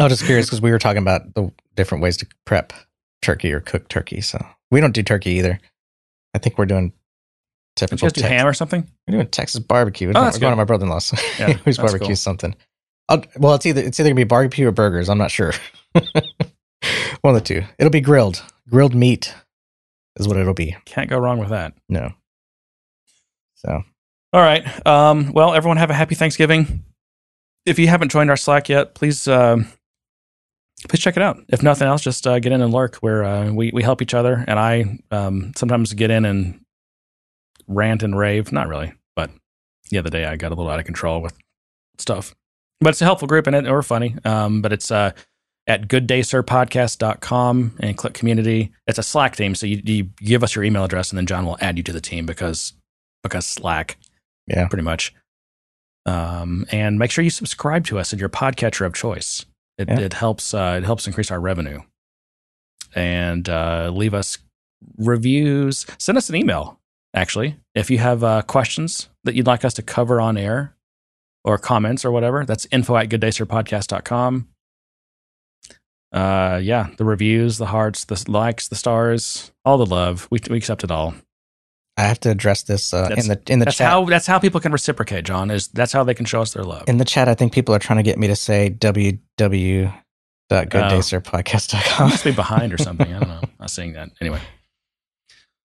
was just curious because we were talking about the different ways to prep turkey or cook turkey. So we don't do turkey either. I think we're doing Did you typical guys do Tex- ham or something? We're doing Texas barbecue. We're, Oh, going, that's we're going to my brother in law's. Yeah, that's barbecues cool. something. I'll, well, it's either it's either gonna be barbecue or burgers. I'm not sure. One of the two. It'll be grilled. Grilled meat is what it'll be. Can't go wrong with that. No. So All right. Um, well, everyone have a happy Thanksgiving. If you haven't joined our Slack yet, please um, please check it out. If nothing else, just uh, get in and lurk. Where uh, we we help each other, and I um, sometimes get in and rant and rave. Not really, but the other day I got a little out of control with stuff. But it's a helpful group and it or funny. Um, but it's uh, at gooddaysirpodcast.com and click community. It's a Slack team, so you, you give us your email address and then John will add you to the team because because Slack yeah. pretty much. Um, and make sure you subscribe to us in your podcatcher of choice. It, Yeah. it helps. Uh, it helps increase our revenue. And uh, leave us reviews. Send us an email. Actually, if you have uh, questions that you'd like us to cover on air, or comments or whatever, that's info at gooddaysirpodcast.com. Uh, yeah, the reviews, the hearts, the likes, the stars, all the love. We, we accept it all. I have to address this uh, in the in the That's chat. how that's how people can reciprocate, John. Is that's how they can show us their love. in the chat, I think people are trying to get me to say www.gooddaysirpodcast.com. I must be behind or something. I don't know. I'm not seeing that. Anyway.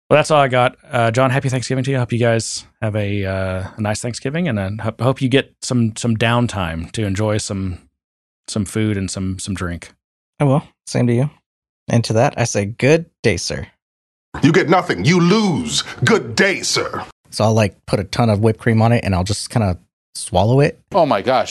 Well, that's all I got. Uh, John, happy Thanksgiving to you. I hope you guys have a, uh, a nice Thanksgiving, and I hope, hope you get some some downtime to enjoy some some food and some some drink. Oh well, same to you. And to that, I say good day, sir. You get nothing. You lose. Good day, sir. So I'll like put a ton of whipped cream on it, and I'll just kind of swallow it. Oh my gosh.